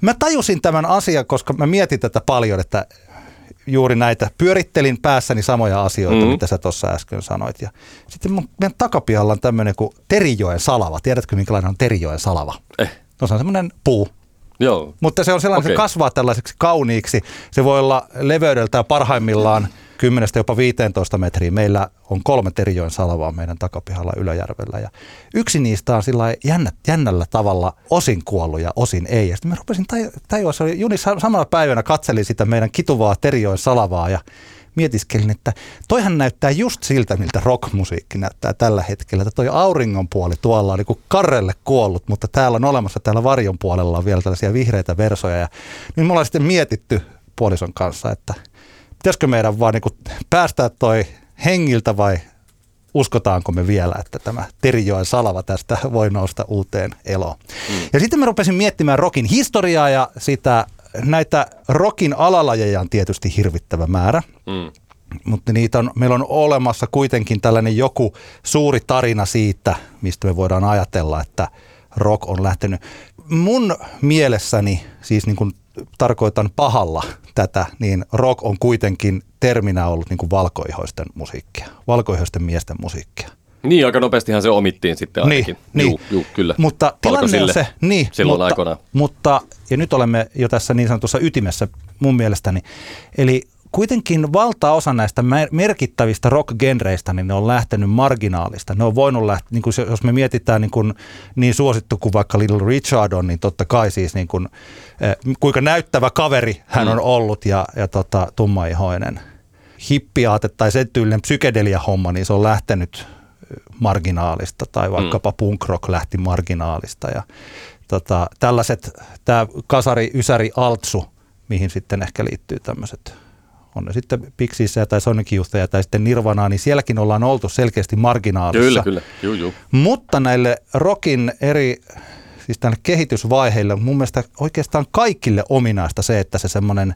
B: Mä tajusin tämän asian, koska mä mietin tätä paljon, että juuri näitä, pyörittelin päässäni samoja asioita, mm-hmm. mitä sä tuossa äsken sanoit. Ja sitten mun, meidän takapihalla on tämmöinen kuin Terijoen salava. Tiedätkö, minkälainen on Terijoen salava?
C: Eh,
B: No se on semmoinen puu,
C: joo.
B: mutta se on sellainen, okay. Se kasvaa tällaiseksi kauniiksi. Se voi olla leveydeltään parhaimmillaan 10 jopa 15 metriä. Meillä on kolme Terijoen salavaa meidän takapihalla Ylöjärvellä. Ja yksi niistä on sillä jännä, jännällä tavalla osin kuollut ja osin ei. Ja sitten mä rupesin taju- tajua, se oli Juni sa- samana päivänä katselin sitä meidän kituvaa Terijoen salavaa ja mietiskelin, että toihan näyttää just siltä, miltä rockmusiikki näyttää tällä hetkellä. Että toi auringon puoli tuolla on niin karrelle kuollut, mutta täällä on olemassa täällä varjon puolella on vielä tällaisia vihreitä versoja. Ja niin me ollaan sitten mietitty puolison kanssa, että pitäisikö meidän vaan niin päästää toi hengiltä vai uskotaanko me vielä, että tämä Terijoen salava tästä voi nousta uuteen eloon. Mm. Ja sitten mä rupesin miettimään rokin historiaa ja sitä, näitä rokin alalajeja on tietysti hirvittävä määrä. Mm. Mutta niitä on, meillä on olemassa kuitenkin tällainen joku suuri tarina siitä, mistä me voidaan ajatella, että rock on lähtenyt. Mun mielessäni, siis niin kuin tarkoitan pahalla tätä, niin rock on kuitenkin terminä ollut niin kuin valkoihoisten musiikkia, valkoihoisten miesten musiikkia.
C: Niin, aika nopeastihan se omittiin sitten
B: niin,
C: ainakin.
B: Niin,
C: Juu, juu, kyllä.
B: Mutta tilanne on se, niin,
C: silloin
B: mutta,
C: aikoinaan.
B: Mutta, ja nyt olemme jo tässä niin sanotussa ytimessä mun mielestäni. Eli kuitenkin valtaosa näistä merkittävistä rock-genreistä, niin ne on lähtenyt marginaalista. Ne on voinut lähteä, niin kuin se, jos me mietitään niin, kuin, niin suosittu kuin vaikka Little Richard on, niin totta kai siis niin kuin, eh, kuinka näyttävä kaveri hän mm. on ollut ja, ja tota, tummaihoinen hippiaate tai sen tyylinen psykedelia-homma, niin se on lähtenyt marginaalista tai vaikkapa mm. punk rock lähti marginaalista ja tota, tällaiset, tämä kasari, ysäri, altsu, mihin sitten ehkä liittyy tämmöiset on ne sitten Pixissä tai Sonic Youthia tai sitten Nirvanaa, niin sielläkin ollaan oltu selkeästi marginaalissa.
C: Kyllä, kyllä. Juu, juu.
B: Mutta näille rockin eri siis tänne kehitysvaiheille mun mielestä oikeastaan kaikille ominaista se, että se semmoinen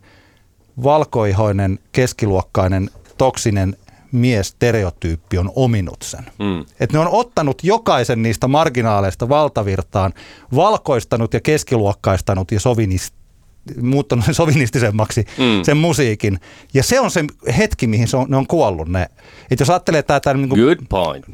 B: valkoihoinen, keskiluokkainen, toksinen mies stereotyyppi on ominut sen. Mm. Et ne on ottanut jokaisen niistä marginaaleista valtavirtaan, valkoistanut ja keskiluokkaistanut ja sovinist, muuttanut sovinistisemmaksi mm. sen musiikin. Ja se on se hetki, mihin se on, ne on kuollut ne. Et jos ajattelee tämä, tämä, niin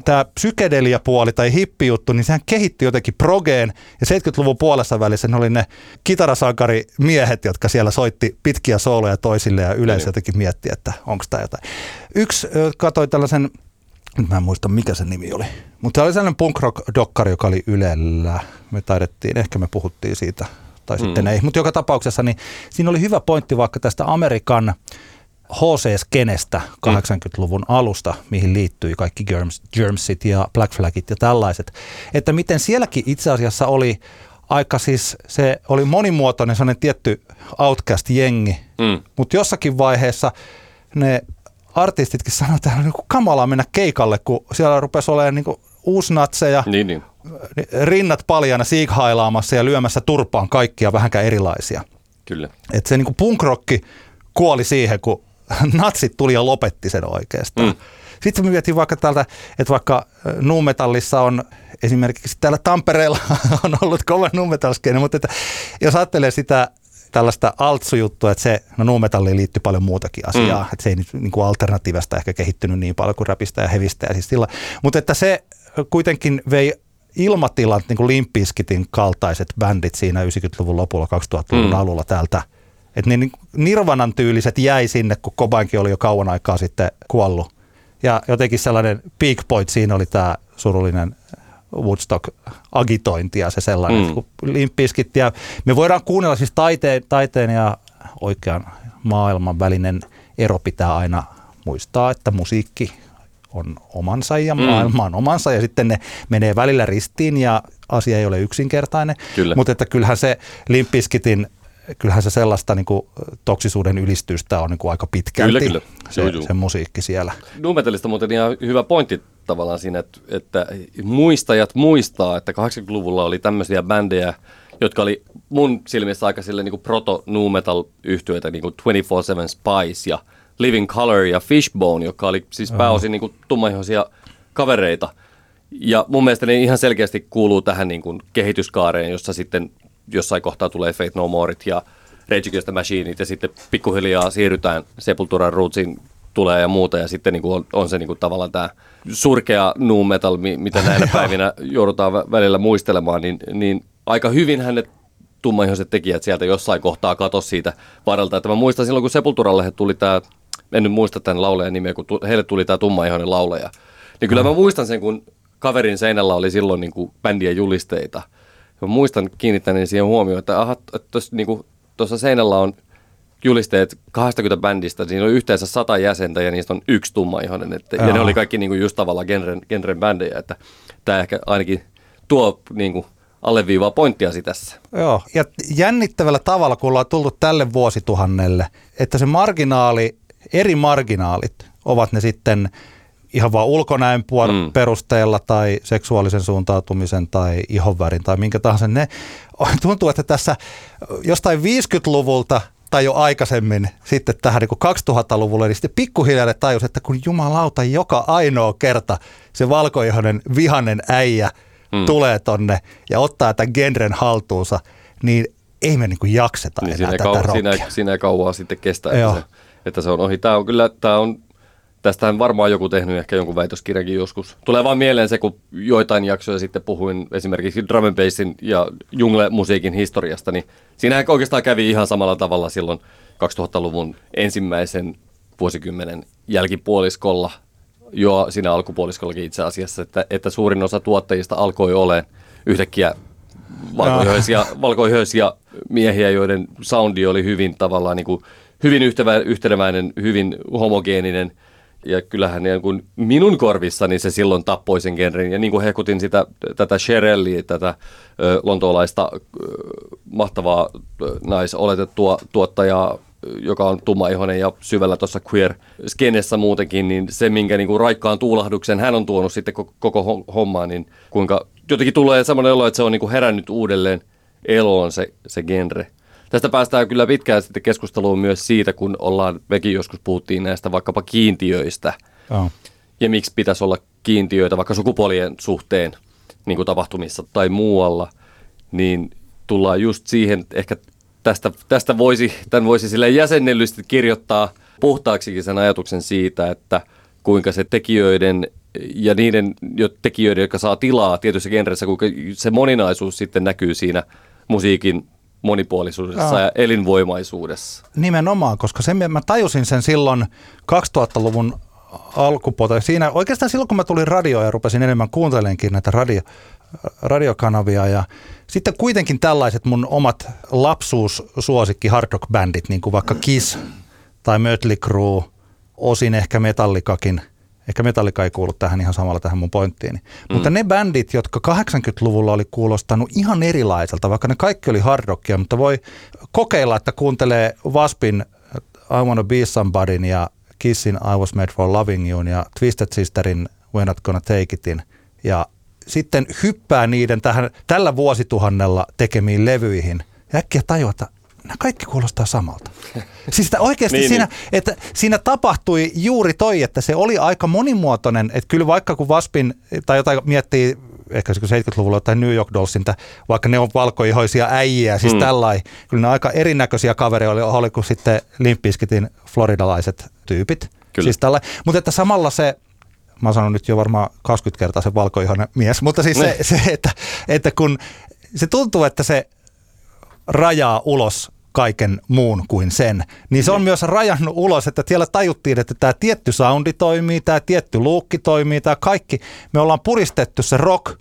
B: tämä psykedelia-puoli tai hippijuttu, niin sehän kehitti jotenkin progeen. Ja 70-luvun puolessa välissä ne oli ne kitarasankarimiehet, jotka siellä soitti pitkiä sooloja toisille ja yleisö niin. jotenkin mietti, että onko tämä jotain. Yksi katsoi tällaisen nyt mä en muista mikä se nimi oli. Mutta se oli sellainen punk rock dokkari, joka oli Ylellä. Me taidettiin, ehkä me puhuttiin siitä tai mm. sitten ei. Mutta joka tapauksessa niin siinä oli hyvä pointti vaikka tästä Amerikan HC-skenestä 80-luvun alusta, mihin liittyi kaikki Germs, Germsit ja Black Flagit ja tällaiset, että miten sielläkin itse asiassa oli aika siis, se oli monimuotoinen sellainen tietty outcast-jengi, mm. mutta jossakin vaiheessa ne artistitkin sanoivat, että on niin kamalaa mennä keikalle, kun siellä rupesi olemaan niin uusnatseja,
C: niin, niin
B: rinnat paljana siighailaamassa ja lyömässä turpaan kaikkia vähänkään erilaisia.
C: Kyllä.
B: Et se niin punkrokki kuoli siihen, kun natsit tuli ja lopetti sen oikeastaan. Mm. Sitten me mietin vaikka täältä, että vaikka nuumetallissa on esimerkiksi täällä Tampereella on ollut kova nuumetalskene, mutta että jos ajattelee sitä tällaista altsujuttua, että se, no nuumetalliin liittyy paljon muutakin asiaa, mm. että se ei niin kuin alternatiivista ehkä kehittynyt niin paljon kuin räpistä ja hevistä ja siis sillä, mutta että se kuitenkin vei ilmatilat, niin kuin Limpiskitin kaltaiset bändit siinä 90-luvun lopulla, 2000-luvun mm. alulla täältä, että niin Nirvanan tyyliset jäi sinne, kun Kobainkin oli jo kauan aikaa sitten kuollut. Ja jotenkin sellainen peak point siinä oli tämä surullinen Woodstock-agitointi ja se sellainen, mm. Limpiskit. Ja me voidaan kuunnella siis taiteen, taiteen ja oikean maailman välinen ero pitää aina muistaa, että musiikki on omansa ja mm. maailma on omansa ja sitten ne menee välillä ristiin ja asia ei ole yksinkertainen. Kyllä. Mutta että kyllähän se Limpiskitin kyllähän se sellaista niin kuin, toksisuuden ylistystä on niin kuin aika pitkälti kyllä, kyllä. Se, juu, juu. se musiikki siellä.
C: Numetalista muuten ihan hyvä pointti tavallaan siinä, että, että muistajat muistaa, että 80-luvulla oli tämmöisiä bändejä, jotka oli mun silmissä aika sille niin proto nu metal yhtyeitä niin kuin 24-7 Spice ja Living Color ja Fishbone, joka oli siis pääosin niin kuin tummaihoisia kavereita. Ja mun mielestä ne ihan selkeästi kuuluu tähän niin kuin kehityskaareen, jossa sitten jossain kohtaa tulee Fate No Moreit ja Rage Against the Machineit ja sitten pikkuhiljaa siirrytään Sepulturan Rootsin tulee ja muuta ja sitten niin kuin on, on se niin kuin tavallaan tämä surkea nu metal, mitä näinä päivinä joudutaan välillä muistelemaan, niin, niin aika hyvin hänet tummaihoiset tekijät sieltä jossain kohtaa katos siitä varalta. Että mä muistan silloin, kun Sepulturalle tuli tämä en nyt muista tämän laulajan nimeä, kun tu, heille tuli tämä tummaihoinen laulaja. Niin kyllä mä muistan sen, kun kaverin seinällä oli silloin niin kuin bändien julisteita. Mä muistan kiinnittäneeni siihen huomioon, että aha, tuossa niin seinällä on julisteet 20 bändistä, siinä on yhteensä 100 jäsentä ja niistä on yksi tummaihoinen. Että, ja ne oli kaikki niin kuin just tavallaan genren, genren bändejä, että tämä ehkä ainakin tuo niin kuin alleviivaa pointtiasi tässä.
B: Joo, ja jännittävällä tavalla, kun ollaan tultu tälle vuosituhannelle, että se marginaali, eri marginaalit ovat ne sitten ihan vaan ulkonäön mm. perusteella tai seksuaalisen suuntautumisen tai ihonvärin tai minkä tahansa. Ne tuntuu, että tässä jostain 50-luvulta tai jo aikaisemmin sitten tähän niin 2000-luvulle, niin sitten pikkuhiljaa tajus, että kun jumalauta joka ainoa kerta se valkoihoinen vihanen äijä mm. tulee tonne ja ottaa tämän genren haltuunsa, niin ei me niin kuin jakseta niin enää
C: siinä
B: tätä
C: kau- siinä, siinä ei kauaa sitten kestä, että se, että se on ohi. Tämä on kyllä, tämä on Tästähän varmaan joku tehnyt ehkä jonkun väitöskirjankin joskus. Tulee vaan mieleen se, kun joitain jaksoja sitten puhuin esimerkiksi drum and bassin ja jungle-musiikin historiasta, niin siinähän oikeastaan kävi ihan samalla tavalla silloin 2000-luvun ensimmäisen vuosikymmenen jälkipuoliskolla, jo siinä alkupuoliskollakin itse asiassa, että, että suurin osa tuottajista alkoi olemaan yhtäkkiä valkoihoisia, valkoihoisia miehiä, joiden soundi oli hyvin tavallaan niin kuin, hyvin yhteneväinen, hyvin homogeeninen – ja kyllähän niin kuin minun korvissani se silloin tappoi sen genren. Ja niin kuin hekutin sitä, tätä Sherelliä, tätä lontoolaista mahtavaa naisoletettua tuottajaa, joka on tummaihoinen ja syvällä tuossa queer-skenessä muutenkin, niin se, minkä niin kuin raikkaan tuulahduksen hän on tuonut sitten koko, koko hommaan, niin kuinka jotenkin tulee semmoinen olo, että se on niin kuin herännyt uudelleen eloon se, se genre. Tästä päästään kyllä pitkään sitten keskusteluun myös siitä, kun ollaan, mekin joskus puhuttiin näistä vaikkapa kiintiöistä. Oh. Ja miksi pitäisi olla kiintiöitä vaikka sukupuolien suhteen niin kuin tapahtumissa tai muualla, niin tullaan just siihen, ehkä tästä, tästä voisi, tämän voisi sille jäsennellysti kirjoittaa puhtaaksikin sen ajatuksen siitä, että kuinka se tekijöiden ja niiden jo tekijöiden, jotka saa tilaa tietyssä genressä, kuinka se moninaisuus sitten näkyy siinä musiikin monipuolisuudessa ja elinvoimaisuudessa.
B: Nimenomaan, koska sen, mä tajusin sen silloin 2000-luvun alkupuolta. Siinä oikeastaan silloin, kun mä tulin radioon ja rupesin enemmän kuuntelenkin näitä radio, radiokanavia ja sitten kuitenkin tällaiset mun omat lapsuussuosikki hard rock bändit, niin kuin vaikka Kiss tai Mötley Crue, osin ehkä Metallikakin – Ehkä Metallica ei kuulu tähän ihan samalla tähän mun pointtiin. Mm. Mutta ne bändit, jotka 80-luvulla oli kuulostanut ihan erilaiselta, vaikka ne kaikki oli hard rockia, mutta voi kokeilla, että kuuntelee Waspin I Wanna Be Somebodyn ja Kissin I Was Made For Loving You ja Twisted Sisterin We're Not Gonna Take Itin ja sitten hyppää niiden tähän, tällä vuosituhannella tekemiin levyihin ja äkkiä tajuaa, että nämä kaikki kuulostaa samalta. Siis että oikeasti niin, siinä, niin. Että siinä tapahtui juuri toi, että se oli aika monimuotoinen, että kyllä vaikka kun Vaspin tai jotain miettii ehkä 70-luvulla tai New York Dollsin, vaikka ne on valkoihoisia äijiä, siis mm. tällainen, kyllä ne aika erinäköisiä kavereita oli, oli kuin sitten Limpiskitin floridalaiset tyypit. Kyllä. Siis Mutta että samalla se, mä sanon nyt jo varmaan 20 kertaa se valkoihoinen mies, mutta siis se, se että, että kun se tuntuu, että se rajaa ulos kaiken muun kuin sen, niin se on myös rajannut ulos, että siellä tajuttiin, että tämä tietty soundi toimii, tämä tietty luukki toimii, tämä kaikki. Me ollaan puristettu se rock,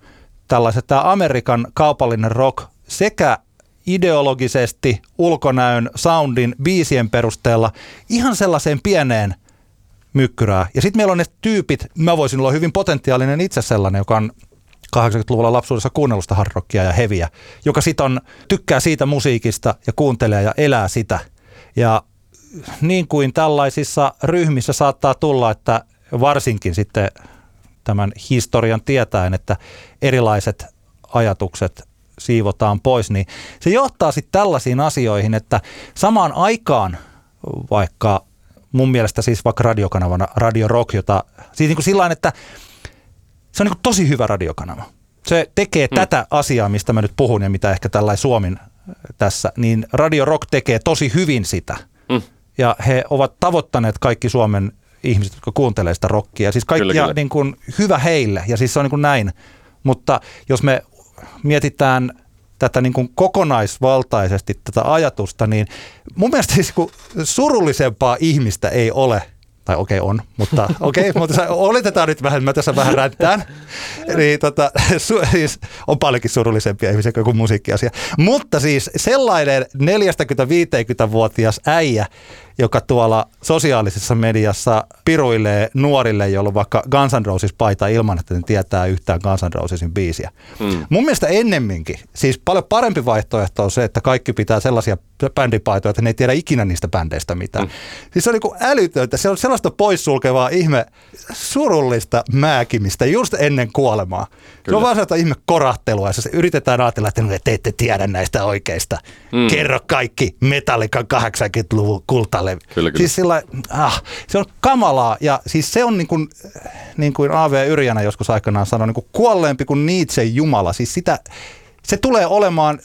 B: tällaiset tämä Amerikan kaupallinen rock sekä ideologisesti, ulkonäön, soundin, biisien perusteella ihan sellaiseen pieneen mykkyrää. Ja sitten meillä on ne tyypit, mä voisin olla hyvin potentiaalinen itse sellainen, joka on 80-luvulla lapsuudessa kuunnellusta hardrockia ja heviä, joka sit on, tykkää siitä musiikista ja kuuntelee ja elää sitä. Ja niin kuin tällaisissa ryhmissä saattaa tulla, että varsinkin sitten tämän historian tietäen, että erilaiset ajatukset siivotaan pois, niin se johtaa sitten tällaisiin asioihin, että samaan aikaan vaikka mun mielestä siis vaikka radiokanavana Radio Rock, jota siis niin kuin sillain, että se on niin tosi hyvä radiokanava. Se tekee mm. tätä asiaa, mistä mä nyt puhun ja mitä ehkä tällainen Suomen äh, tässä, niin Radio Rock tekee tosi hyvin sitä. Mm. Ja he ovat tavoittaneet kaikki Suomen ihmiset, jotka kuuntelee sitä rockia. Siis kaikki kyllä, kyllä. Niin kuin, hyvä heille ja siis se on niin kuin näin. Mutta jos me mietitään tätä niin kuin kokonaisvaltaisesti tätä ajatusta, niin mun mielestä siis surullisempaa ihmistä ei ole – tai okei okay, on, mutta okei, okay, mutta oletetaan nyt vähän, mä tässä vähän räntään, niin tota, su, siis on paljonkin surullisempia ihmisiä kuin musiikkiasia. Mutta siis sellainen 40-50-vuotias äijä, joka tuolla sosiaalisessa mediassa piruilee nuorille, jolla on vaikka Guns N' Roses paita ilman, että ne tietää yhtään Guns N' Rosesin biisiä. Mm. Mun mielestä ennemminkin, siis paljon parempi vaihtoehto on se, että kaikki pitää sellaisia bändipaitoja, että ne ei tiedä ikinä niistä bändeistä mitään. Mm. Siis se on niin älytöntä, se on sellaista poissulkevaa ihme surullista määkimistä just ennen kuolemaa. Kyllä. Se on vaan sellaista ihme korahtelua, se yritetään ajatella, että te ette tiedä näistä oikeista. Mm. Kerro kaikki Metallican 80-luvun kultalevy. Kyllä, kyllä. Siis sillä, ah, se on kamalaa, ja siis se on niin kuin, niin kuin A.V. Yrjänä joskus aikanaan sanoi, niin kuin kuolleempi kuin Nietzsche Jumala. Siis sitä, se tulee olemaan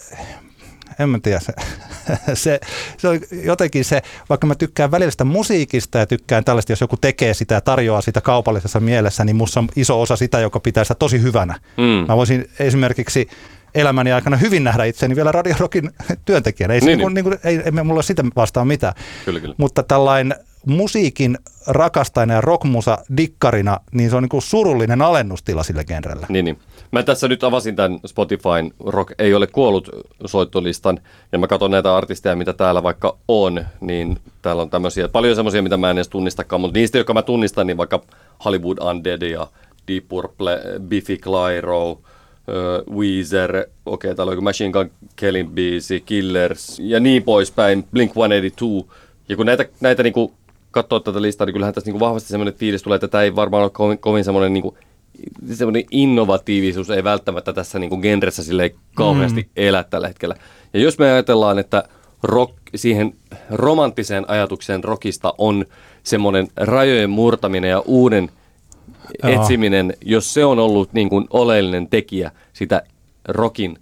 B: en mä tiedä, se, se, se on jotenkin se, vaikka mä tykkään välillä musiikista ja tykkään tällaista, jos joku tekee sitä ja tarjoaa sitä kaupallisessa mielessä, niin musta on iso osa sitä, joka pitää sitä tosi hyvänä. Mm. Mä voisin esimerkiksi elämäni aikana hyvin nähdä itseni vielä Radio Rockin työntekijänä. Ei, niin, niin. Niin kuin, ei, ei mulla ole sitä vastaan mitään.
C: Kyllä, kyllä.
B: Mutta tällainen musiikin rakastajana ja rockmusa dikkarina, niin se on niin kuin surullinen alennustila sillä genrellä.
C: Niin, niin. Mä tässä nyt avasin tämän Spotifyn Rock ei ole kuollut soittolistan, ja mä katson näitä artisteja, mitä täällä vaikka on, niin täällä on tämmöisiä, paljon semmoisia, mitä mä en edes tunnistakaan, mutta niistä, jotka mä tunnistan, niin vaikka Hollywood Undead ja Deep Purple, Biffy Clyro, Weezer, okei, okay, täällä on Machine Gun Kellin biisi, Killers ja niin poispäin, Blink-182. Ja kun näitä, näitä niinku katsoo tätä listaa, niin kyllähän tässä niinku vahvasti semmoinen fiilis tulee, että tämä ei varmaan ole kovin, kovin semmoinen niinku semmoinen innovatiivisuus ei välttämättä tässä niin kuin genressä sille kauheasti mm. elä tällä hetkellä. Ja jos me ajatellaan, että rock, siihen romanttiseen ajatukseen rockista on semmoinen rajojen murtaminen ja uuden Joo. etsiminen, jos se on ollut niin kuin oleellinen tekijä sitä rockin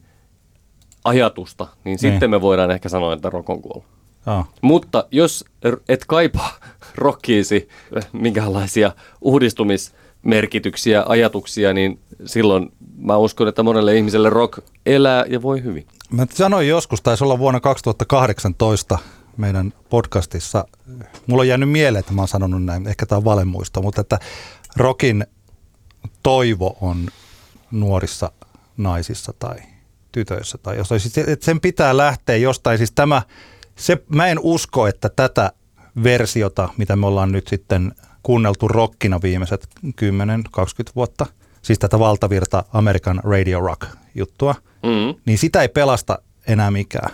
C: ajatusta, niin, niin sitten me voidaan ehkä sanoa, että rock on kuollut. Oh. Mutta jos et kaipaa rockiisi minkälaisia uudistumis- merkityksiä, ajatuksia, niin silloin mä uskon, että monelle ihmiselle rock elää ja voi hyvin.
B: Mä sanoin joskus, taisi olla vuonna 2018 meidän podcastissa, mulla on jäänyt mieleen, että mä oon sanonut näin, ehkä tämä on valemuisto, mutta että rockin toivo on nuorissa naisissa tai tytöissä tai jostain. Siis, että sen pitää lähteä jostain. Siis tämä, se, mä en usko, että tätä versiota, mitä me ollaan nyt sitten kuunneltu rockina viimeiset 10-20 vuotta, siis tätä valtavirta American Radio Rock juttua, mm. niin sitä ei pelasta enää mikään.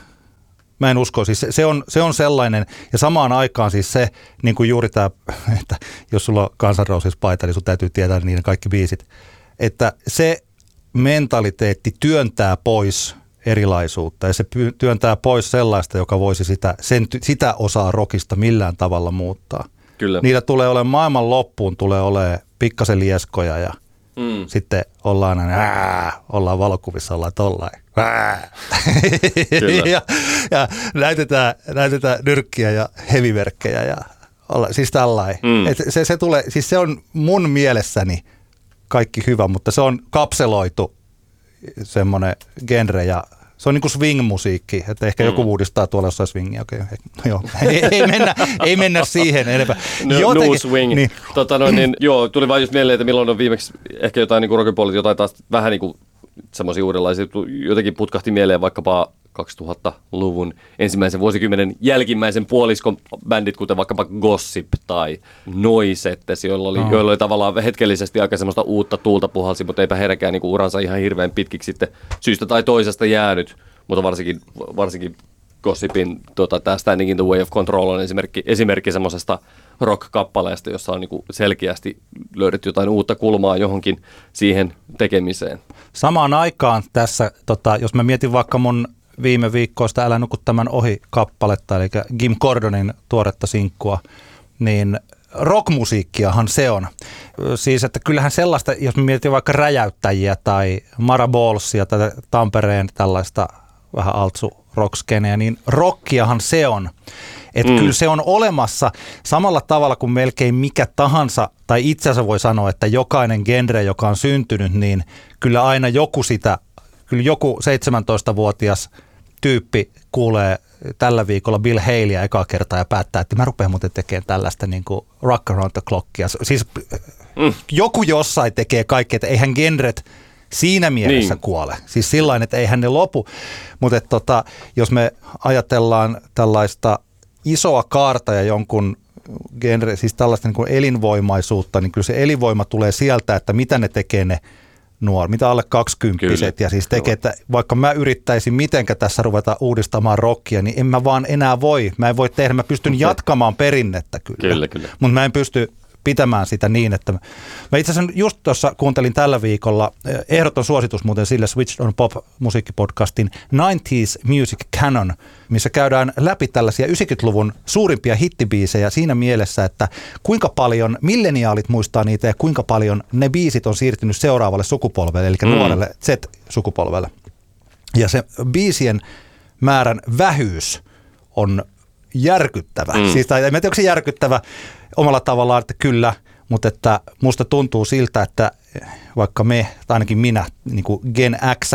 B: Mä en usko, siis se, se, on, se on sellainen, ja samaan aikaan siis se, niin kuin juuri tämä, että jos sulla on kansanrousispaita, niin sun täytyy tietää niiden kaikki biisit, että se mentaliteetti työntää pois erilaisuutta ja se työntää pois sellaista, joka voisi sitä, sen, sitä osaa rokista millään tavalla muuttaa. Kyllä. Niillä tulee olemaan maailman loppuun, tulee olemaan pikkasen lieskoja ja mm. sitten ollaan aina, ää, ollaan valokuvissa, ollaan tollain. ja, ja näytetään, näytetään nyrkkiä ja heviverkkejä ja olla, siis tällainen. Mm. Et se, se, tulee, siis se on mun mielessäni kaikki hyvä, mutta se on kapseloitu semmoinen genre ja se on niin kuin swing-musiikki, että ehkä mm. joku uudistaa tuolla jossain swingia. Okay. No, joo. ei, ei, mennä, ei mennä siihen enempää.
C: No, Jotenkin, no swing. Niin. Tota, no, niin, joo, tuli vain just mieleen, että milloin on viimeksi ehkä jotain niin rock'n'rollit, jotain taas vähän niin kuin semmoisia uudenlaisia, jotenkin putkahti mieleen vaikkapa 2000-luvun ensimmäisen vuosikymmenen jälkimmäisen puoliskon bändit, kuten vaikkapa Gossip tai Noisettes, joilla oli, oh. joilla oli tavallaan hetkellisesti aika semmoista uutta tuulta puhalsi, mutta eipä heidänkään niin uransa ihan hirveän pitkiksi sitten syystä tai toisesta jäänyt, mutta varsinkin, varsinkin Gossipin tota, tämä Standing in the Way of Control on esimerkki, esimerkki semmoisesta rock-kappaleesta, jossa on niin selkeästi löydetty jotain uutta kulmaa johonkin siihen tekemiseen.
B: Samaan aikaan tässä, tota, jos mä mietin vaikka mun viime viikkoista Älä nuku tämän ohi kappaletta, eli Jim Cordonin tuoretta sinkkua, niin rockmusiikkiahan se on. Siis, että kyllähän sellaista, jos me mietin vaikka räjäyttäjiä tai Mara Ballsia tai Tampereen tällaista vähän altsu rockskeneä, niin rockiahan se on. Että mm. kyllä se on olemassa samalla tavalla kuin melkein mikä tahansa, tai itse asiassa voi sanoa, että jokainen genre, joka on syntynyt, niin kyllä aina joku sitä, kyllä joku 17-vuotias tyyppi kuulee tällä viikolla Bill Haleyä ekaa kertaa ja päättää, että mä rupean muuten tekemään tällaista niin kuin rock around the clockia. Siis mm. joku jossain tekee kaikkea, että eihän genret siinä mielessä niin. kuole. Siis sillä että eihän ne lopu. Mutta tota, jos me ajatellaan tällaista isoa kaarta ja jonkun genre, siis tällaista niin kuin elinvoimaisuutta, niin kyllä se elinvoima tulee sieltä, että mitä ne tekee ne nuori, mitä alle kaksikymppiset ja siis tekee, että vaikka mä yrittäisin mitenkä tässä ruveta uudistamaan rockia, niin en mä vaan enää voi. Mä en voi tehdä, mä pystyn jatkamaan perinnettä kyllä.
C: Kyllä, kyllä.
B: Mutta mä en pysty pitämään sitä niin, että mä itse asiassa just tuossa kuuntelin tällä viikolla eh, ehdoton suositus muuten sille Switch on Pop musiikkipodcastin 90s Music Canon, missä käydään läpi tällaisia 90-luvun suurimpia hittibiisejä siinä mielessä, että kuinka paljon milleniaalit muistaa niitä ja kuinka paljon ne biisit on siirtynyt seuraavalle sukupolvelle, eli mm. nuorelle Z-sukupolvelle. Ja se biisien määrän vähyys on järkyttävä. Mm. Siis, tai en tiedä, onko se järkyttävä omalla tavallaan, että kyllä, mutta että musta tuntuu siltä, että vaikka me, tai ainakin minä, niin kuin Gen x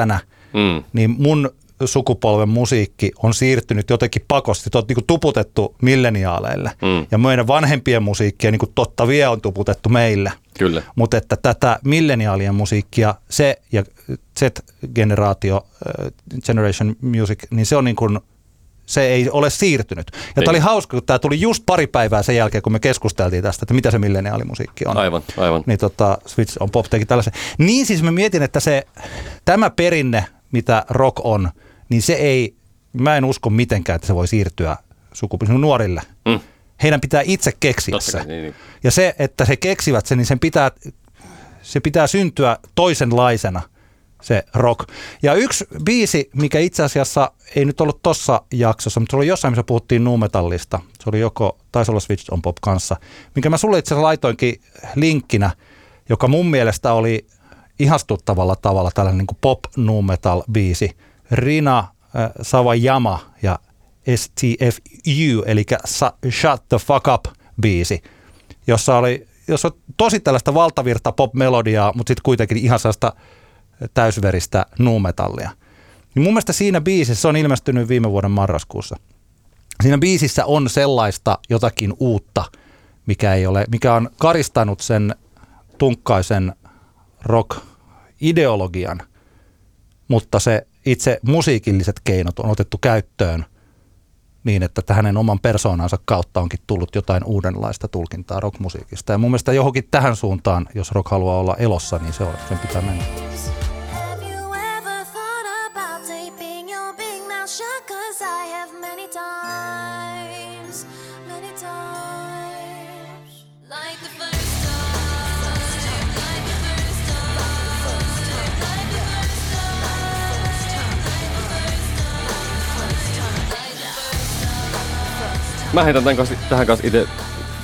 B: mm. niin mun sukupolven musiikki on siirtynyt jotenkin pakosti, on niin tuputettu milleniaaleille. Mm. Ja meidän vanhempien musiikkia niin kuin totta vie on tuputettu meille.
C: Kyllä.
B: Mutta että tätä milleniaalien musiikkia, se ja Z-generaatio, Generation Music, niin se on niin kuin se ei ole siirtynyt. Ja tämä oli hauska, kun tämä tuli just pari päivää sen jälkeen, kun me keskusteltiin tästä, että mitä se milleniaalimusiikki on.
C: Aivan, aivan.
B: Niin tota, Switch on Pop teki tällaisen. Niin siis mä mietin, että se, tämä perinne, mitä rock on, niin se ei, mä en usko mitenkään, että se voi siirtyä sukupolville nuorille. Mm. Heidän pitää itse keksiä Totta se. Niin, niin. Ja se, että he keksivät sen, niin sen pitää, se pitää syntyä toisenlaisena se rock. Ja yksi biisi, mikä itse asiassa ei nyt ollut tossa jaksossa, mutta se oli jossain, missä puhuttiin nuumetallista. Se oli joko, taisi olla Switch on Pop kanssa, minkä mä sulle itse laitoinkin linkkinä, joka mun mielestä oli ihastuttavalla tavalla tällainen niin pop nu metal biisi. Rina äh, Savajama ja STFU, eli Shut the Fuck Up biisi, jossa oli jossa on tosi tällaista valtavirta pop-melodiaa, mutta sitten kuitenkin ihan sellaista täysveristä nuumetallia. Niin mun mielestä siinä biisissä, se on ilmestynyt viime vuoden marraskuussa, siinä biisissä on sellaista jotakin uutta, mikä, ei ole, mikä on karistanut sen tunkkaisen rock-ideologian, mutta se itse musiikilliset keinot on otettu käyttöön niin, että hänen oman persoonansa kautta onkin tullut jotain uudenlaista tulkintaa rockmusiikista. Ja mun mielestä johonkin tähän suuntaan, jos rock haluaa olla elossa, niin se on, sen pitää mennä.
C: Mä heitän tämän kanssa, tähän kanssa itse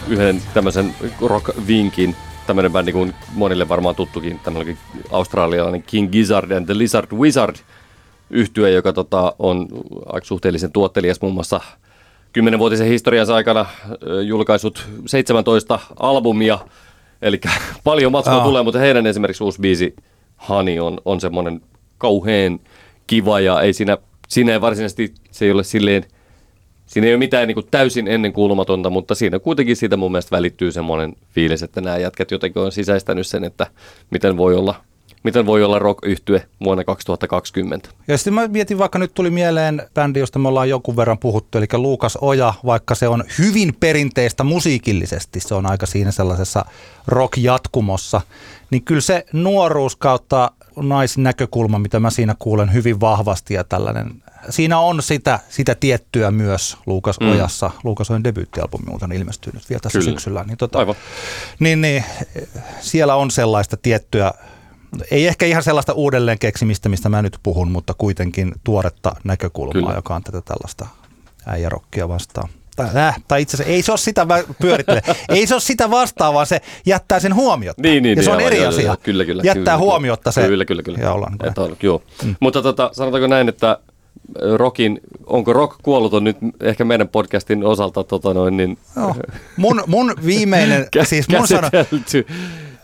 C: yhden tämmöisen rock-vinkin. Tämmöinen bändi kuin monille varmaan tuttukin, tämmöinen australialainen King Gizzard and the Lizard Wizard yhtye, joka tota, on aika suhteellisen tuottelias muun muassa kymmenenvuotisen historiansa aikana julkaisut 17 albumia, eli paljon matskua oh. tulee, mutta heidän esimerkiksi uusi biisi Honey on, on semmoinen kauhean kiva ja ei siinä, siinä ei varsinaisesti, se ei ole silleen – siinä ei ole mitään niin kuin täysin ennenkuulumatonta, mutta siinä kuitenkin siitä mun mielestä välittyy semmoinen fiilis, että nämä jätkät jotenkin on sisäistänyt sen, että miten voi olla miten voi olla rock yhtye vuonna 2020.
B: Ja sitten mä mietin, vaikka nyt tuli mieleen bändi, josta me ollaan jonkun verran puhuttu, eli Luukas Oja, vaikka se on hyvin perinteistä musiikillisesti, se on aika siinä sellaisessa rock-jatkumossa, niin kyllä se nuoruus kautta naisnäkökulma, mitä mä siinä kuulen hyvin vahvasti ja tällainen siinä on sitä, sitä tiettyä myös Luukas mm. Ojassa. Luukas on debyyttialbumi muuten ilmestynyt vielä tässä Kyllä. syksyllä. Niin, tota,
C: Aivan.
B: Niin, niin, siellä on sellaista tiettyä, ei ehkä ihan sellaista uudelleen keksimistä, mistä mä nyt puhun, mutta kuitenkin tuoretta näkökulmaa, Kyllä. joka on tätä tällaista äijärokkia vastaan. Tai, äh, tai itse asiassa ei se ole sitä pyörittele. ei se ole sitä vastaan, vaan se jättää sen huomiota.
C: Niin, niin,
B: ja se
C: on
B: niin, eri
C: joo,
B: asia.
C: Joo, kyllä, kyllä,
B: jättää
C: kyllä,
B: huomiota se.
C: Kyllä, kyllä, kyllä.
B: Ja ollaan,
C: on, joo. Mm. Mutta tota, sanotaanko näin, että rockin, onko rock kuollut on nyt ehkä meidän podcastin osalta tota noin, niin...
B: No, mun, mun viimeinen, siis mun sano,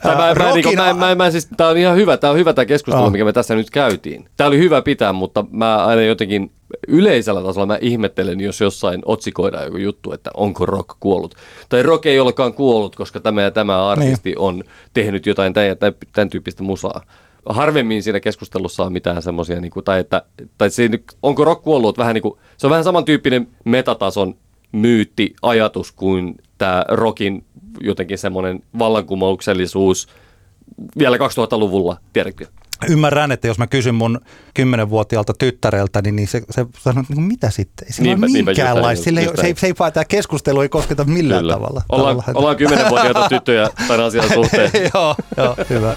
C: Tämä, mä, mä, niin, mä, mä, mä, siis, tää on ihan hyvä, tämä on hyvä tämä keskustelu, oh. mikä me tässä nyt käytiin. Tämä oli hyvä pitää, mutta mä aina jotenkin yleisellä tasolla mä ihmettelen, jos jossain otsikoidaan joku juttu, että onko rock kuollut. Tai rock ei olekaan kuollut, koska tämä ja tämä artisti niin. on tehnyt jotain tämän ja tämän tyyppistä musaa. Harvemmin siinä keskustelussa on mitään semmoisia, niin tai, että, tai siinä, onko rock kuollut vähän niin kuin, se on vähän samantyyppinen metatason myytti, ajatus kuin tämä rockin jotenkin semmoinen vallankumouksellisuus vielä 2000-luvulla, tiedätkö?
B: Ymmärrän, että jos mä kysyn mun kymmenenvuotiaalta tyttäreltä, niin, niin se, se sanoo, että niin mitä sitten? Sillä niinpä, minkäänlaista. Sille, se, ei, se ei, tämä keskustelu ei kosketa millään Kyllä. tavalla.
C: Ollaan, tavalla. ollaan kymmenenvuotiaita tyttöjä tämän asian suhteen.
B: joo, joo, hyvä.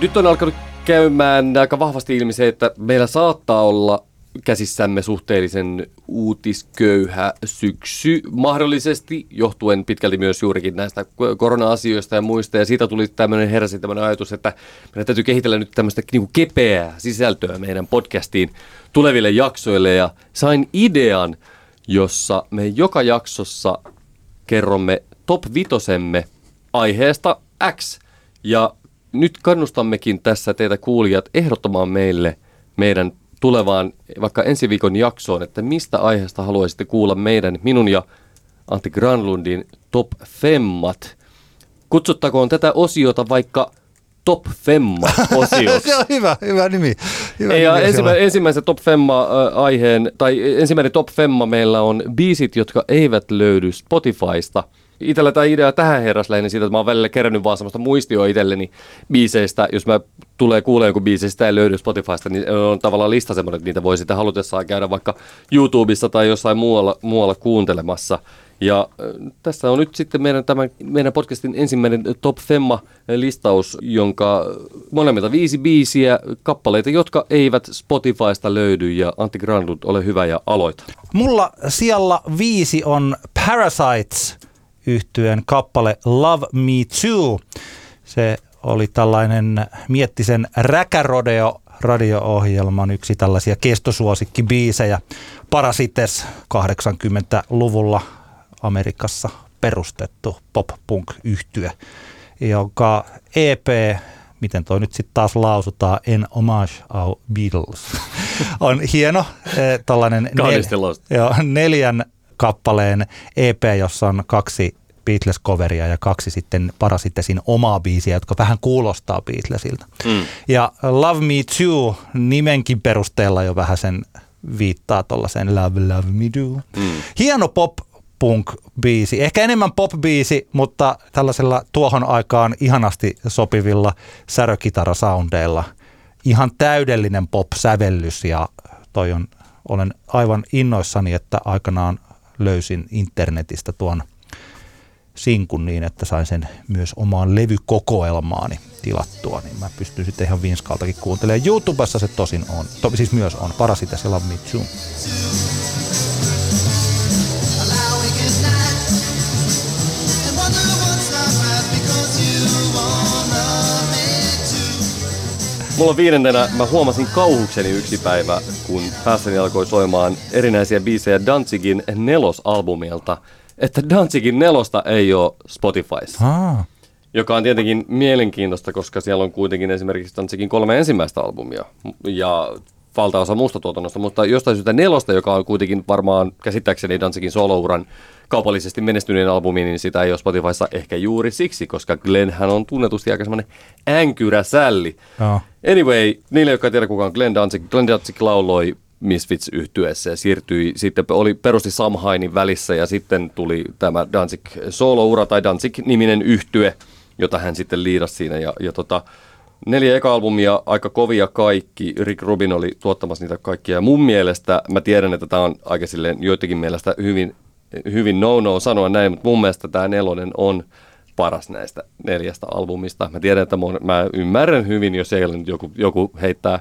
C: Nyt on alkanut käymään aika vahvasti ilmi se, että meillä saattaa olla käsissämme suhteellisen uutisköyhä syksy, mahdollisesti johtuen pitkälti myös juurikin näistä korona-asioista ja muista. Ja siitä tuli tämmöinen heräsi tämmöinen ajatus, että meidän täytyy kehitellä nyt tämmöistä niin kepeää sisältöä meidän podcastiin tuleville jaksoille. Ja sain idean, jossa me joka jaksossa kerromme top vitosemme aiheesta X. Ja nyt kannustammekin tässä teitä kuulijat ehdottamaan meille meidän tulevaan vaikka ensi viikon jaksoon, että mistä aiheesta haluaisitte kuulla meidän, minun ja Antti Granlundin top femmat. Kutsuttakoon tätä osiota vaikka Top Femma osioksi.
B: Se on hyvä, hyvä nimi. Hyvä
C: ja
B: nimi
C: ensimmä, ensimmäisen Top Femma-aiheen, tai ensimmäinen Top Femma meillä on biisit, jotka eivät löydy Spotifysta – Itellä tämä idea tähän herras lähinnä siitä, että mä oon välillä kerännyt vaan semmoista muistioa itselleni biiseistä. Jos mä tulee kuulee joku biisi, sitä ei löydy Spotifysta, niin on tavallaan lista semmoinen, että niitä voi sitten halutessaan käydä vaikka YouTubessa tai jossain muualla, muualla kuuntelemassa. Ja tässä on nyt sitten meidän, tämän, meidän podcastin ensimmäinen Top Femma-listaus, jonka molemmilta viisi biisiä, kappaleita, jotka eivät Spotifysta löydy. Ja Antti Granlund, ole hyvä ja aloita.
B: Mulla siellä viisi on Parasites yhtyeen kappale Love Me Too. Se oli tällainen Miettisen räkärodeo radio-ohjelman yksi tällaisia kestosuosikkibiisejä. Parasites 80-luvulla Amerikassa perustettu pop-punk yhtye, jonka EP, miten toi nyt sitten taas lausutaan, En Homage au Beatles, on hieno eh, tällainen
C: nel-
B: neljän kappaleen EP, jossa on kaksi Beatles-coveria ja kaksi sitten Parasitesin omaa biisiä, jotka vähän kuulostaa Beatlesilta. Mm. Ja Love Me Too nimenkin perusteella jo vähän sen viittaa tuollaiseen Love, Love Me Do. Mm. Hieno pop punk-biisi. Ehkä enemmän pop-biisi, mutta tällaisella tuohon aikaan ihanasti sopivilla särökitarasoundeilla. Ihan täydellinen pop-sävellys ja toi on, olen aivan innoissani, että aikanaan löysin internetistä tuon sinkun niin, että sain sen myös omaan levykokoelmaani tilattua, niin mä pystyn sitten ihan vinskaltakin kuuntelemaan. YouTubessa se tosin on, to, siis myös on, ja Love Me Too.
C: Mulla on viidentenä, mä huomasin kauhukseni yksi päivä, kun päässäni alkoi soimaan erinäisiä biisejä Danzigin nelosalbumilta, että Danzigin nelosta ei ole Spotifyssa. Ah. Joka on tietenkin mielenkiintoista, koska siellä on kuitenkin esimerkiksi Danzigin kolme ensimmäistä albumia ja valtaosa muusta tuotannosta, mutta jostain syystä nelosta, joka on kuitenkin varmaan käsittääkseni Danzigin solouran kaupallisesti menestyneen albumi, niin sitä ei ole Spotifyssa ehkä juuri siksi, koska Glenn hän on tunnetusti aika semmoinen änkyrä sälli. Oh. Anyway, niille, jotka ei tiedä kuka on Glenn Danzig, Glenn Danzig lauloi misfits yhtyessä ja siirtyi, sitten oli perusti Samhainin välissä ja sitten tuli tämä Danzig solo-ura tai Danzig-niminen yhtye, jota hän sitten liidasi siinä ja, ja tota, neljä eka albumia, aika kovia kaikki. Rick Rubin oli tuottamassa niitä kaikkia. Ja mun mielestä, mä tiedän, että tämä on aika silleen joidenkin mielestä hyvin, hyvin no-no sanoa näin, mutta mun mielestä tämä nelonen on paras näistä neljästä albumista. Mä tiedän, että mun, mä ymmärrän hyvin, jos siellä nyt joku, joku heittää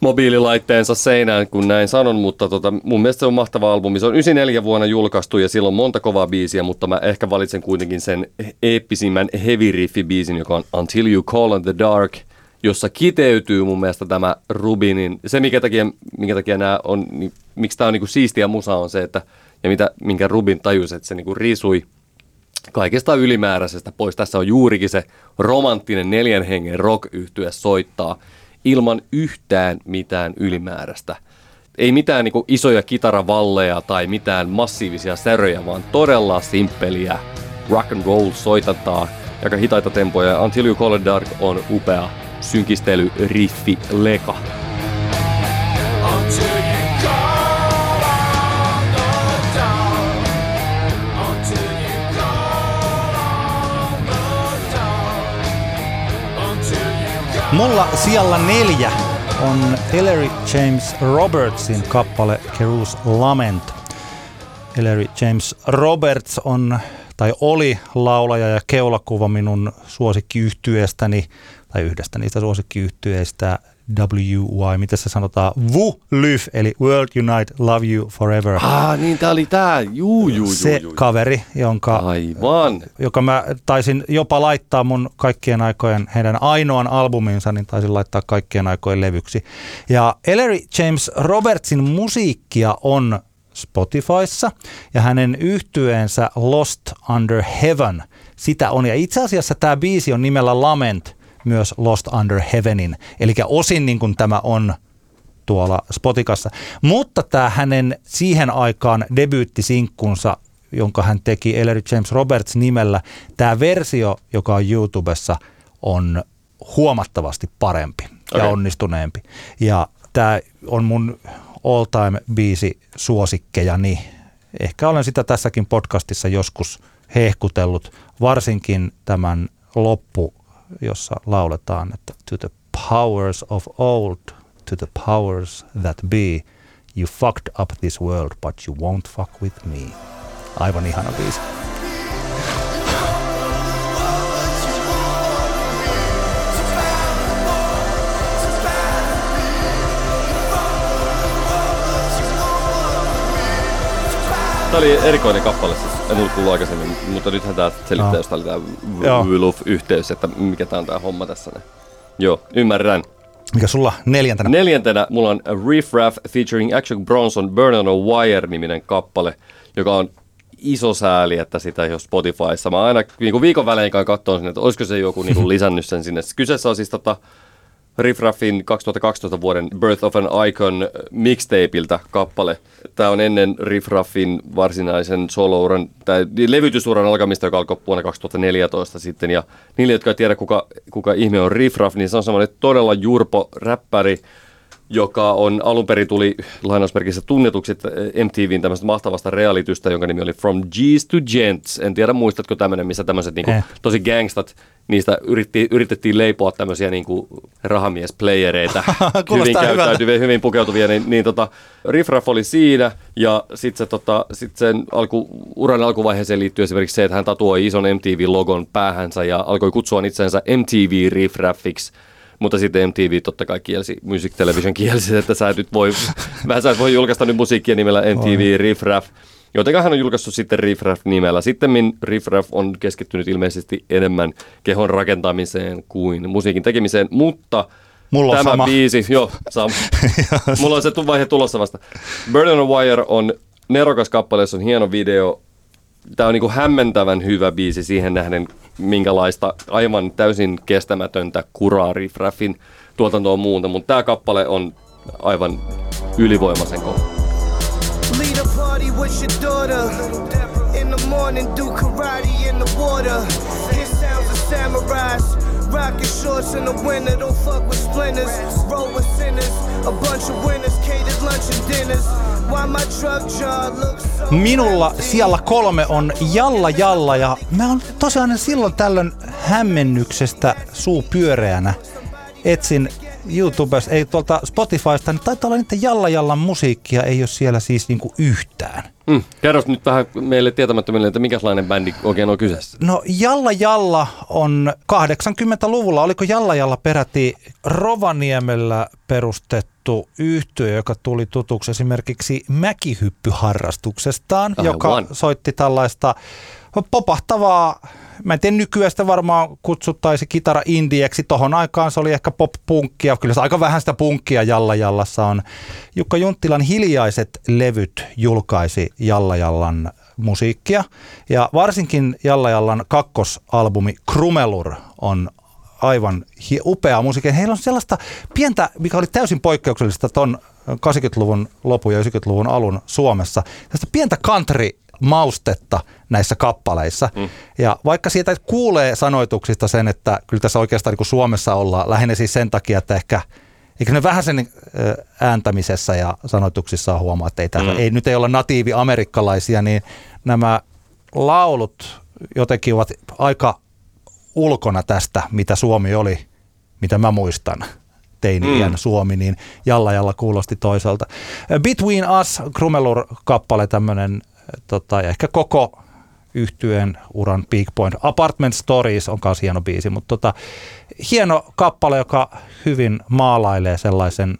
C: mobiililaitteensa seinään, kun näin sanon, mutta tota, mun mielestä se on mahtava albumi. Se on 94 vuonna julkaistu ja sillä on monta kovaa biisiä, mutta mä ehkä valitsen kuitenkin sen eeppisimmän heavy riffi biisin, joka on Until You Call in the Dark, jossa kiteytyy mun mielestä tämä Rubinin, se mikä takia, minkä takia nämä on, niin, miksi tämä on niinku siistiä musa on se, että ja mitä, minkä Rubin tajusi, että se niinku riisui kaikesta ylimääräisestä pois. Tässä on juurikin se romanttinen neljän hengen rock soittaa ilman yhtään mitään ylimääräistä. Ei mitään niin isoja kitaravalleja tai mitään massiivisia säröjä, vaan todella simppeliä rock and roll soitantaa, aika hitaita tempoja. Until You Call It Dark on upea synkistely, riffi, leka.
B: Mulla siellä neljä on Ellery James Robertsin kappale Kerus Lament. Ellery James Roberts on tai oli laulaja ja keulakuva minun suosikkiyhtyeestäni tai yhdestä niistä suosikkiyhtyeistä WY, miten se sanotaan, VU-LYF, eli World Unite Love You Forever.
C: Ah, niin tää oli tää, juu, juu, juu
B: Se
C: juu,
B: kaveri, jonka,
C: Aivan.
B: joka mä taisin jopa laittaa mun kaikkien aikojen, heidän ainoan albuminsa, niin taisin laittaa kaikkien aikojen levyksi. Ja Ellery James Robertsin musiikkia on Spotifyssa ja hänen yhtyeensä Lost Under Heaven, sitä on. Ja itse asiassa tämä biisi on nimellä Lament – myös Lost Under Heavenin. Eli osin niin kuin tämä on tuolla Spotikassa. Mutta tämä hänen siihen aikaan debyyttisinkkunsa, jonka hän teki Ellery James Roberts nimellä, tämä versio, joka on YouTubessa, on huomattavasti parempi okay. ja onnistuneempi. Ja tämä on mun all time biisi suosikkeja, niin ehkä olen sitä tässäkin podcastissa joskus hehkutellut, varsinkin tämän loppu jossa lauletaan, että to the powers of old, to the powers that be, you fucked up this world, but you won't fuck with me. Aivan ihana biisi.
C: Tämä oli erikoinen kappale, siis en ollut kuullut aikaisemmin, mutta nythän tämä selittää, no. jos oli tämä Wuluf-yhteys, että mikä tämä on tämä homma tässä. Joo, ymmärrän.
B: Mikä sulla neljäntenä?
C: Neljäntenä mulla on Riff Raff featuring Action Bronson Burn on a Wire-niminen kappale, joka on iso sääli, että sitä ei ole Spotifyssa. Mä aina niin kuin viikon välein katson sinne, että olisiko se joku niin kuin lisännyt sen sinne. Kyseessä on siis tota, Riff Raffin 2012 vuoden Birth of an Icon mixtapeiltä kappale. Tämä on ennen Riff Raffin varsinaisen solouran, tai levytysuran alkamista, joka alkoi vuonna 2014 sitten. Ja niille, jotka ei tiedä, kuka, kuka ihme on Riff Raff, niin se on semmoinen todella jurpo räppäri, joka on alun perin tuli lainausmerkissä tunnetuksi MTVn tämmöistä mahtavasta realitystä, jonka nimi oli From G's to Gents. En tiedä, muistatko tämmöinen, missä tämmöiset niinku, eh. tosi gangstat, niistä yritti, yritettiin leipoa tämmöisiä niinku rahamiesplayereita, hyvin käyttäytyviä, hyvin pukeutuvia, niin, niin tota, Riff Raff oli siinä, ja sitten se, tota, sit sen alku, uran alkuvaiheeseen liittyy esimerkiksi se, että hän tatuoi ison MTV-logon päähänsä ja alkoi kutsua itsensä MTV Riff Raffiksi mutta sitten MTV totta kai kielsi, Music Television kielsi, että sä et voi, vähän sä et voi julkaista nyt musiikkia nimellä MTV Riff Raff. Joten hän on julkaissut sitten Riff Raff nimellä. Sitten Riff Raff on keskittynyt ilmeisesti enemmän kehon rakentamiseen kuin musiikin tekemiseen, mutta
B: Mulla on
C: tämä
B: sama.
C: biisi, joo, sama. Mulla on se vaihe tulossa vasta. Burn on Wire on nerokas kappale, se on hieno video. Tämä on niin kuin hämmentävän hyvä biisi siihen nähden, minkälaista aivan täysin kestämätöntä kuraa Riff Raffin tuotantoa muuta, mutta tämä kappale on aivan ylivoimaisen kova. Lead a party with your daughter. In the morning, do karate in the water. His sounds of samurais. Rockin' shorts in the winter, don't fuck with splinters. Roll with sinners, a bunch of winners, catered lunch and dinners. Minulla siellä kolme on Jalla Jalla ja mä oon tosiaan silloin tällöin hämmennyksestä suu pyöreänä etsin YouTubesta, ei tuolta Spotifysta, niin taitaa olla niiden Jalla Jallan musiikkia, ei ole siellä siis niinku yhtään. Mm. Kerro nyt vähän meille tietämättömille, että minkälainen bändi oikein on kyseessä.
B: No Jalla Jalla on 80-luvulla, oliko Jalla Jalla peräti Rovaniemellä perustettu yhtiö, joka tuli tutuksi esimerkiksi mäkihyppyharrastuksestaan, Aivan. joka soitti tällaista popahtavaa mä en tiedä nykyään sitä varmaan kutsuttaisi kitara indieksi. Tohon aikaan se oli ehkä pop-punkkia. Kyllä se aika vähän sitä punkkia Jalla Jallassa on. Jukka Junttilan hiljaiset levyt julkaisi Jalla Jallan musiikkia. Ja varsinkin Jalla Jallan kakkosalbumi Krumelur on aivan hi- upeaa musiikkia. Heillä on sellaista pientä, mikä oli täysin poikkeuksellista ton 80-luvun lopun ja 90-luvun alun Suomessa, tästä pientä country maustetta näissä kappaleissa. Mm. Ja vaikka siitä kuulee sanoituksista sen, että kyllä tässä oikeastaan niin kuin Suomessa ollaan, lähinnä siis sen takia, että ehkä Eikö ne vähän sen ääntämisessä ja sanoituksissa huomaa, että ei, täällä, mm. ei, nyt ei olla natiivi amerikkalaisia, niin nämä laulut jotenkin ovat aika ulkona tästä, mitä Suomi oli, mitä mä muistan teini-iän mm. Suomi, niin Jalla Jalla kuulosti toisaalta. Between Us, Krumelur-kappale, tämmöinen tota, ja ehkä koko yhtyeen uran Big Point. Apartment Stories on myös hieno biisi, mutta tota, hieno kappale, joka hyvin maalailee sellaisen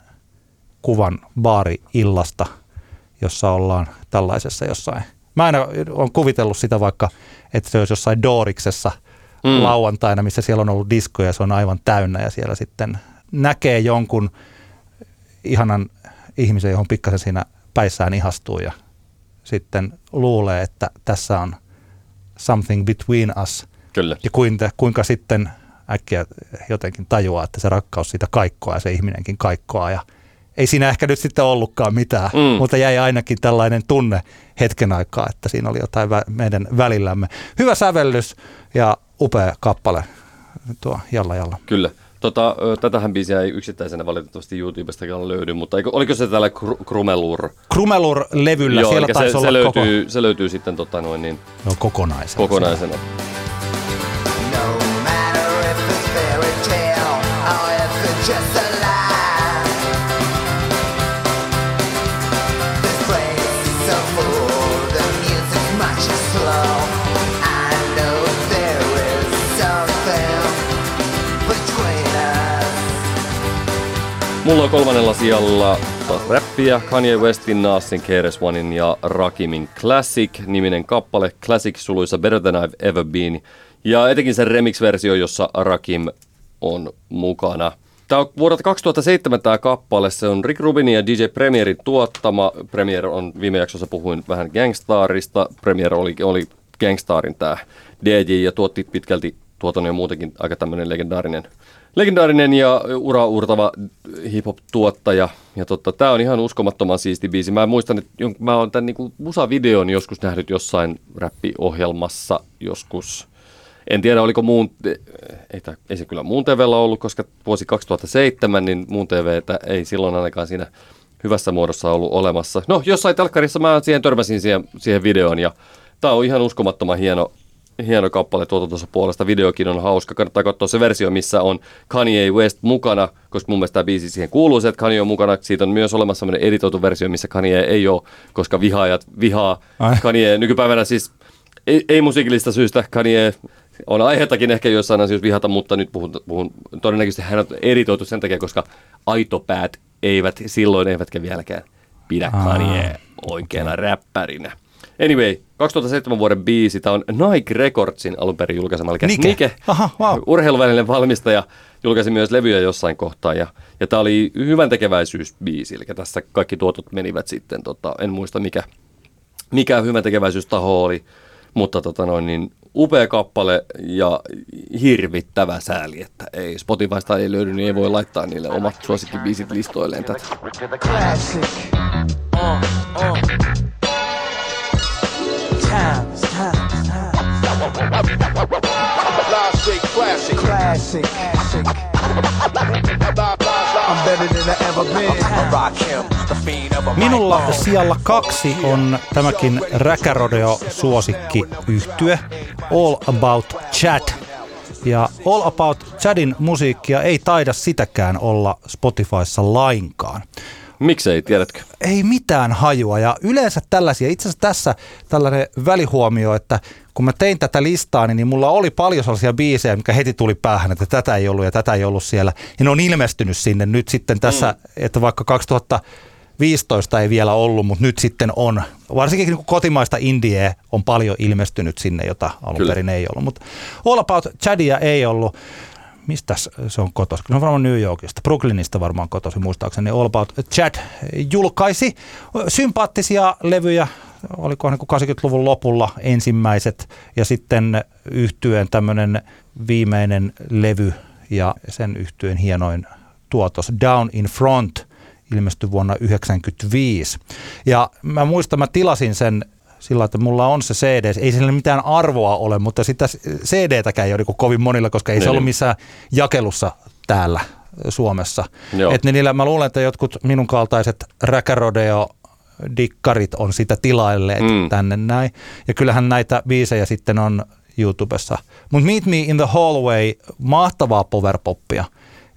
B: kuvan baari-illasta, jossa ollaan tällaisessa jossain. Mä aina olen kuvitellut sitä vaikka, että se olisi jossain Dooriksessa mm. lauantaina, missä siellä on ollut diskoja ja se on aivan täynnä ja siellä sitten näkee jonkun ihanan ihmisen, johon pikkasen siinä päissään ihastuu ja sitten luulee, että tässä on something between us.
C: Kyllä.
B: Ja kuinka, kuinka sitten äkkiä jotenkin tajuaa, että se rakkaus siitä kaikkoa ja se ihminenkin kaikkoa ja ei siinä ehkä nyt sitten ollutkaan mitään, mm. mutta jäi ainakin tällainen tunne hetken aikaa, että siinä oli jotain vä- meidän välillämme. Hyvä sävellys ja upea kappale tuo Jalla Jalla.
C: Kyllä. Tota, tätähän biisiä ei yksittäisenä valitettavasti YouTubestakaan löydy, mutta eikö, oliko se täällä Krumelur?
B: Krumelur-levyllä, Joo, siellä taisi
C: se,
B: olla
C: se löytyy,
B: koko...
C: se löytyy sitten tota noin niin...
B: No, kokonaisena.
C: Kokonaisena.
D: No matter if it's fairy tale or if it's just a
C: Mulla on kolmannella sijalla räppiä, Kanye Westin, Nasin, KRS Onein ja Rakimin Classic-niminen kappale, Classic suluissa Better Than I've Ever Been, ja etenkin sen remix-versio, jossa Rakim on mukana. Tämä on vuodelta 2007 tämä kappale, se on Rick Rubinin ja DJ Premierin tuottama. Premier on, viime jaksossa puhuin vähän Gangstarista, Premier oli, oli Gangstarin tämä DJ ja tuotti pitkälti tuotannon ja muutenkin aika tämmöinen legendaarinen, legendaarinen ja ura uurtava hip-hop-tuottaja. Ja totta, tämä on ihan uskomattoman siisti biisi. Mä muistan, että mä oon tämän niinku musavideon joskus nähnyt jossain räppiohjelmassa joskus. En tiedä, oliko muun, ei, tää, ei se kyllä muun TVllä ollut, koska vuosi 2007, niin muun TVtä ei silloin ainakaan siinä hyvässä muodossa ollut olemassa. No, jossain telkkarissa mä siihen törmäsin siihen, siihen videoon ja tämä on ihan uskomattoman hieno, hieno kappale tuotantossa puolesta. Videokin on hauska. Kannattaa katsoa se versio, missä on Kanye West mukana, koska mun mielestä tämä biisi siihen kuuluu se, että Kanye on mukana. Siitä on myös olemassa sellainen editoitu versio, missä Kanye ei ole, koska vihaajat vihaa
B: Ai.
C: Kanye. Nykypäivänä siis ei, ei musiikillista syystä Kanye on aiheuttakin ehkä joissain asioissa vihata, mutta nyt puhun, puhun todennäköisesti hän on editoitu sen takia, koska aitopäät eivät silloin eivätkä vieläkään pidä Kanye oikeana räppärinä. Anyway, 2007 vuoden biisi, tämä on Nike Recordsin alun perin julkaisema, eli
B: Nike.
C: Nike,
B: Aha, wow.
C: urheiluvälinen valmistaja, julkaisi myös levyjä jossain kohtaa, ja, ja tämä oli hyvän tekeväisyysbiisi, eli tässä kaikki tuotot menivät sitten, tota, en muista mikä, mikä hyvän tekeväisyystaho oli, mutta tota noin, niin upea kappale ja hirvittävä sääli, että ei Spotifysta ei löydy, niin ei voi laittaa niille omat suosikkibiisit listoilleen tätä.
D: Classic. Uh, uh. Times, times, times.
E: Live straight classic.
D: Classic.
B: Minulla sijalla kaksi on tämäkin räkärodeo suosikki yhtye All About Chad. Ja All About Chadin musiikkia ei taida sitäkään olla Spotifyssa lainkaan.
C: Miksei, tiedätkö?
B: Ei mitään hajua ja yleensä tällaisia, itse asiassa tässä tällainen välihuomio, että kun mä tein tätä listaa, niin mulla oli paljon sellaisia biisejä, mikä heti tuli päähän, että tätä ei ollut ja tätä ei ollut siellä. Ja ne on ilmestynyt sinne nyt sitten tässä, mm. että vaikka 2015 ei vielä ollut, mutta nyt sitten on. Varsinkin niin kotimaista indie on paljon ilmestynyt sinne, jota alun
C: Kyllä.
B: perin ei ollut. Mutta All About Chadia ei ollut. Mistä se on kotoisin? Se on varmaan New Yorkista, Brooklynista varmaan kotoisin muistaakseni. All About Chad julkaisi sympaattisia levyjä, oliko niin kuin 80-luvun lopulla ensimmäiset ja sitten yhtyeen tämmöinen viimeinen levy ja sen yhtyeen hienoin tuotos Down in Front ilmestyi vuonna 1995. Ja mä muistan, mä tilasin sen sillä, että mulla on se CD, ei sillä mitään arvoa ole, mutta sitä CD-täkään ei ole niin kovin monilla, koska ei se
C: Niin.
B: ollut missään jakelussa täällä Suomessa.
C: Joo.
B: Et niillä, mä luulen, että jotkut minun kaltaiset räkärodeo dikkarit on sitä tilailleet
C: mm.
B: tänne näin. Ja kyllähän näitä biisejä sitten on YouTubessa. Mutta Meet Me in the Hallway, mahtavaa powerpoppia.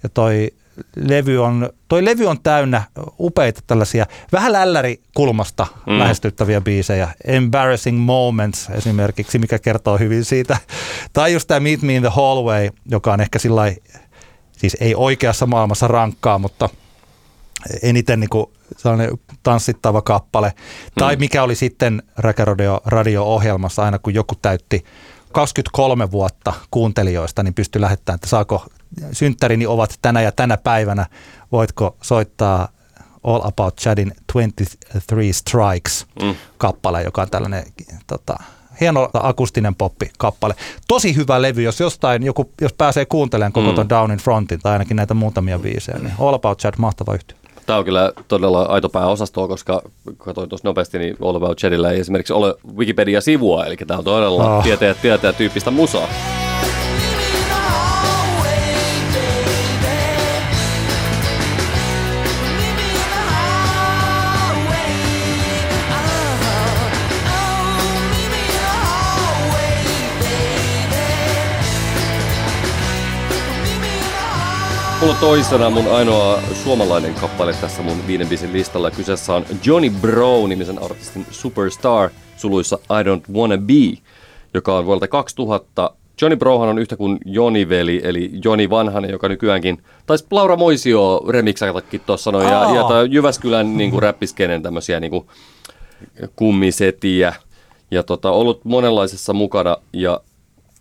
B: Ja toi levy on, toi levy on täynnä upeita tällaisia vähän lällärikulmasta
C: Mm.
B: mm. lähestyttäviä biisejä. Embarrassing Moments esimerkiksi, mikä kertoo hyvin siitä. Tai just tämä Meet Me in the Hallway, joka on ehkä sillä siis ei oikeassa maailmassa rankkaa, mutta eniten niin kuin sellainen tanssittava kappale. Tai mikä oli sitten Räkäradio radio-ohjelmassa aina, kun joku täytti 23 vuotta kuuntelijoista, niin pystyi lähettämään, että saako synttärini ovat tänä ja tänä päivänä, voitko soittaa All About Chadin 23 Strikes
C: Mm.
B: kappale, joka on tällainen tota, hieno akustinen poppi-kappale. Tosi hyvä levy, jos jostain joku, jos pääsee kuuntelemaan koko
C: Mm.
B: ton Down in Frontin tai ainakin näitä muutamia biisejä, niin All About Chad, mahtava yhtiö.
C: Tämä on kyllä todella aito pääosastoa, koska katsoin tuossa nopeasti, niin All About Chadillä ei esimerkiksi ole Wikipedia-sivua, eli tämä on todella
B: Ah.
C: tietäjä, tietäjä tyyppistä musaa. On toisena mun ainoa suomalainen kappale tässä mun viiden biisin listalla. Kyseessä on Johnny Bro nimisen artistin Superstar suluissa I Don't Wanna Be, joka on vuodelta 2000. Johnny Brohan on yhtä kuin Joni Veli, eli Joni Vanhanen, joka nykyäänkin, taisi Laura Moisio remixatakin tuossa noin, ja, ja tää Jyväskylän niin kuin räppiskenen tämmöisiä niin kuin kummisetiä, ja tota, ollut monenlaisessa mukana, ja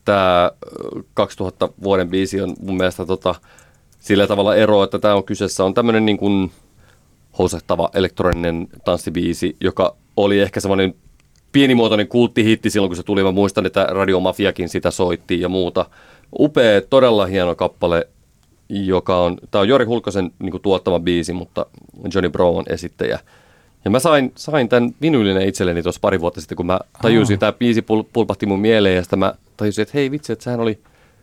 C: tämä 2000 vuoden biisi on mun mielestä tota, sillä tavalla ero, että tämä on kyseessä on tämmöinen niin kuin housahtava elektroninen tanssibiisi, joka oli ehkä semmoinen pienimuotoinen kulttihitti silloin, kun se tuli. Mä muistan, että Radio Mafiakin sitä soitti ja muuta. Upea, todella hieno kappale, joka on, tämä on Jori Hulkosen niin kuin, tuottama biisi, mutta Johnny Bro on esittäjä. Ja mä sain, sain tämän vinyylinen itselleni tuossa pari vuotta sitten, kun mä tajusin, että tämä biisi pul, pulpahti mun mieleen ja sitten mä tajusin, että hei vitsi, että sehän oli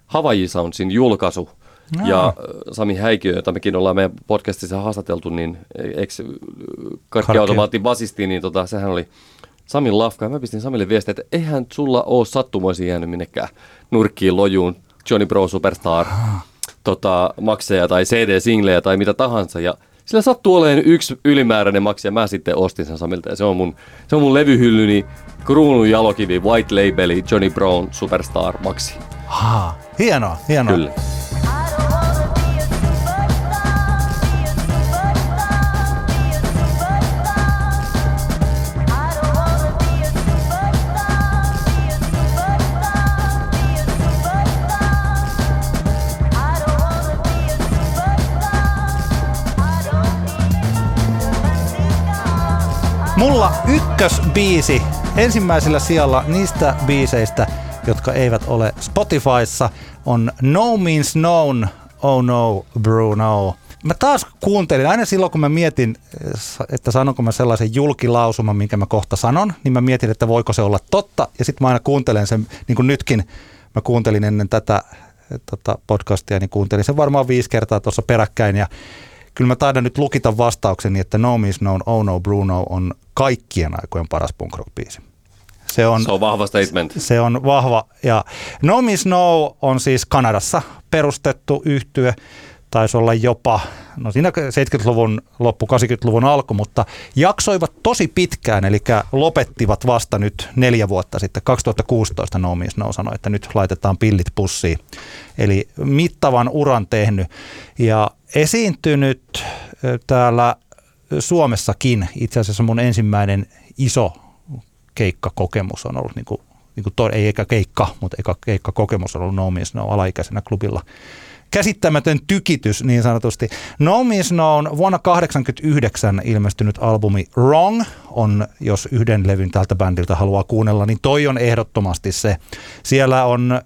C: Hawaii Soundsin julkaisu.
B: Jaa.
C: Ja äh, Sami Häikiö, jota mekin ollaan meidän podcastissa haastateltu, niin ex karkkiautomaatin basisti, niin tota, sehän oli Samin lafka. Ja mä pistin Samille viestiä, että eihän sulla ole sattumoisin jäänyt minnekään nurkkiin lojuun Johnny Bro Superstar tota, makseja tai CD-singlejä tai mitä tahansa. Ja sillä sattuu olemaan yksi ylimääräinen maksi ja mä sitten ostin sen Samilta. Ja se on mun, se on mun levyhyllyni kruunun jalokivi White Labeli Johnny Brown Superstar maksi.
B: Haa, hienoa, hienoa.
C: Kyllä.
B: Mulla ykkösbiisi ensimmäisellä sijalla niistä biiseistä, jotka eivät ole Spotifyssa, on No Means Known, Oh No Bruno. Mä taas kuuntelin, aina silloin kun mä mietin, että sanonko mä sellaisen julkilausuman, minkä mä kohta sanon, niin mä mietin, että voiko se olla totta. Ja sitten mä aina kuuntelen sen, niin kuin nytkin, mä kuuntelin ennen tätä tota podcastia, niin kuuntelin sen varmaan viisi kertaa tuossa peräkkäin. Ja kyllä mä taidan nyt lukita vastaukseni, että No Means Known, Oh No Bruno on kaikkien aikojen paras punk rock biisi. Se on,
C: Se on vahva statement.
B: se on vahva. Ja No Means No on siis Kanadassa perustettu yhtye. Taisi olla jopa, no siinä 70-luvun loppu, 80-luvun alku, mutta jaksoivat tosi pitkään, eli lopettivat vasta nyt neljä vuotta sitten, 2016 No Means No sanoi, että nyt laitetaan pillit pussiin. Eli mittavan uran tehnyt ja esiintynyt täällä Suomessakin. Itse asiassa mun ensimmäinen iso keikkakokemus on ollut, niin kuin, niin kuin to, ei eikä keikka, mutta eikä keikkakokemus on ollut No No alaikäisenä klubilla käsittämätön tykitys niin sanotusti. No Means Known vuonna 1989 ilmestynyt albumi Wrong on, jos yhden levyn tältä bändiltä haluaa kuunnella, niin toi on ehdottomasti se. Siellä on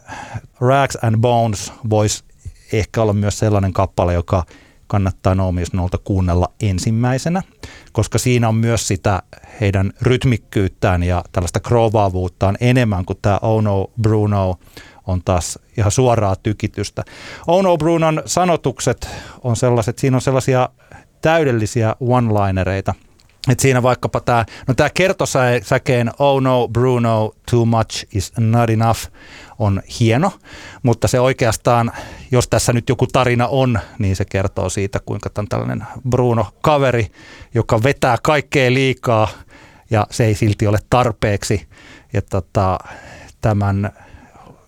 B: Rags and Bones, voisi ehkä olla myös sellainen kappale, joka kannattaa No Means Knownta kuunnella ensimmäisenä, koska siinä on myös sitä heidän rytmikkyyttään ja tällaista kroovaavuuttaan enemmän kuin tämä Oh No Bruno on taas ihan suoraa tykitystä. Oh No Brunon sanotukset on sellaiset, siinä on sellaisia täydellisiä one-linereita. Et siinä vaikkapa tämä, no tämä kertosäkeen Oh no Bruno, too much is not enough on hieno, mutta se oikeastaan, jos tässä nyt joku tarina on, niin se kertoo siitä, kuinka tämän tällainen Bruno-kaveri, joka vetää kaikkea liikaa ja se ei silti ole tarpeeksi. Ja tota, tämän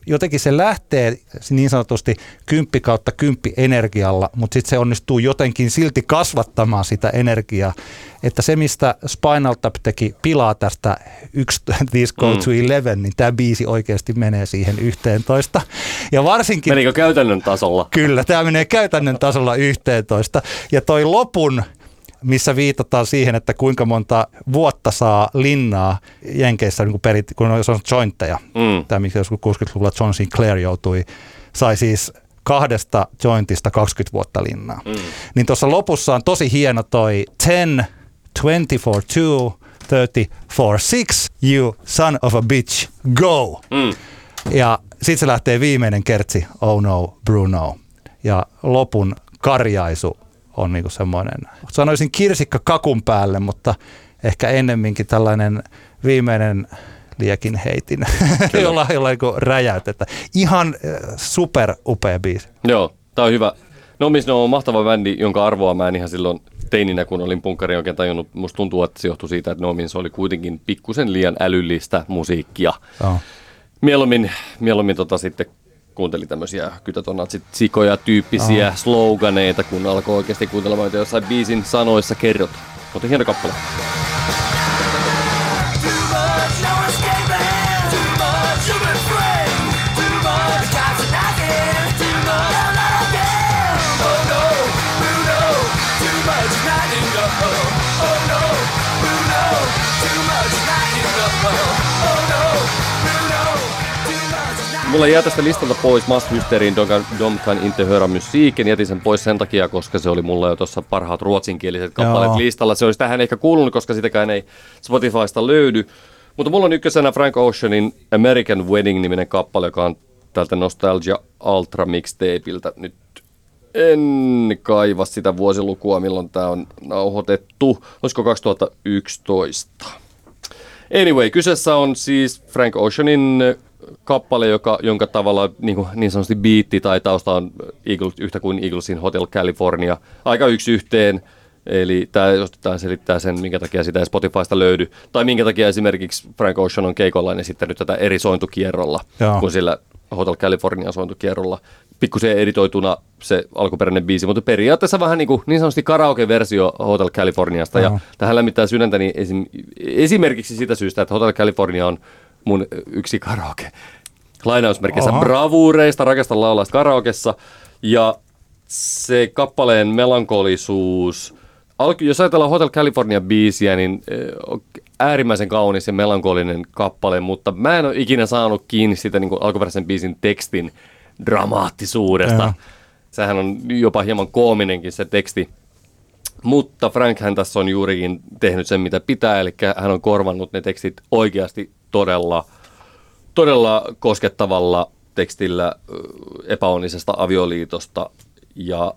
B: jotenkin se lähtee niin sanotusti kymppi kautta kymppi energialla, mutta sitten se onnistuu jotenkin silti kasvattamaan sitä energiaa. Että se, mistä Spinal Tap teki pilaa tästä 1 These Go
C: Mm.
B: to 11, niin tämä biisi oikeasti menee siihen 11. Ja varsinkin...
C: Menikö käytännön tasolla?
B: Kyllä, tämä menee käytännön tasolla 11. Ja toi lopun, missä viitataan siihen, että kuinka monta vuotta saa linnaa Jenkeissä, niin kun, perit, kun on, on jointteja.
C: Mm.
B: Tämä, miksi joskus 60-luvulla John Sinclair joutui, sai siis kahdesta jointista 20 vuotta linnaa. Mm. Niin tuossa lopussa on tosi hieno toi 10, 20 for 2, 30 for 6, you son of a bitch, go!
C: Mm.
B: Ja sitten se lähtee viimeinen kertsi, oh no, Bruno. Ja lopun karjaisu on niinku semmoinen, sanoisin kirsikka kakun päälle, mutta ehkä ennemminkin tällainen viimeinen liekin heitin, jolla, jolla niinku räjäytettä. Ihan äh, super upea biisi.
C: Joo, tää on hyvä. No Miss No on mahtava bändi, jonka arvoa mä en ihan silloin teininä, kun olin punkkari oikein tajunnut. Musta tuntuu, että se johtui siitä, että No Means oli kuitenkin pikkusen liian älyllistä musiikkia.
B: Joo.
C: Mieluummin, mieluummin tota sitten kuunteli tämmöisiä kytätonatsit sikoja tyyppisiä sloganeita, kun alkoi oikeasti kuuntelemaan, mitä jossain biisin sanoissa kerrotaan. Mutta hieno kappale. Mulla jää tästä listalta pois Mast Hysterin Dom kan inte höra musiikin. Jätin sen pois sen takia, koska se oli mulla jo tuossa parhaat ruotsinkieliset kappaleet
B: Joo.
C: listalla. Se olisi tähän ehkä kuulunut, koska sitäkään ei Spotifysta löydy. Mutta mulla on ykkösenä Frank Oceanin American Wedding-niminen kappale, joka on tältä Nostalgia Ultra mixtapeiltä. Nyt en kaiva sitä vuosilukua, milloin tämä on nauhoitettu. Olisiko 2011? Anyway, kyseessä on siis Frank Oceanin kappale, joka, jonka tavalla niin, kuin, niin sanotusti biitti tai tausta on Eagles, yhtä kuin Eaglesin Hotel California. Aika yksi yhteen, eli tämä osittain selittää sen, minkä takia sitä ei Spotifysta löydy. Tai minkä takia esimerkiksi Frank Ocean on keikoillaan esittänyt tätä eri sointukierrolla,
B: Joo.
C: kuin sillä Hotel California sointukierrolla. Pikkusen editoituna se alkuperäinen biisi, mutta periaatteessa vähän niin, kuin, niin sanotusti karaoke-versio Hotel Californiasta. Ja
B: Joo.
C: tähän lämmittää sydäntäni esim, esimerkiksi sitä syystä, että Hotel California on mun yksi karaoke. Lainausmerkeissä
B: Oho.
C: bravuureista, rakastan laulaa karaokessa. Ja se kappaleen melankolisuus, alku, jos ajatellaan Hotel California biisiä, niin eh, äärimmäisen kaunis ja melankolinen kappale, mutta mä en ole ikinä saanut kiinni siitä niin kuin alkuperäisen biisin tekstin dramaattisuudesta.
B: Joo.
C: Sehän on jopa hieman koominenkin se teksti. Mutta Frank hän tässä on juurikin tehnyt sen, mitä pitää, eli hän on korvannut ne tekstit oikeasti todella, todella koskettavalla tekstillä epäonnisesta avioliitosta. Ja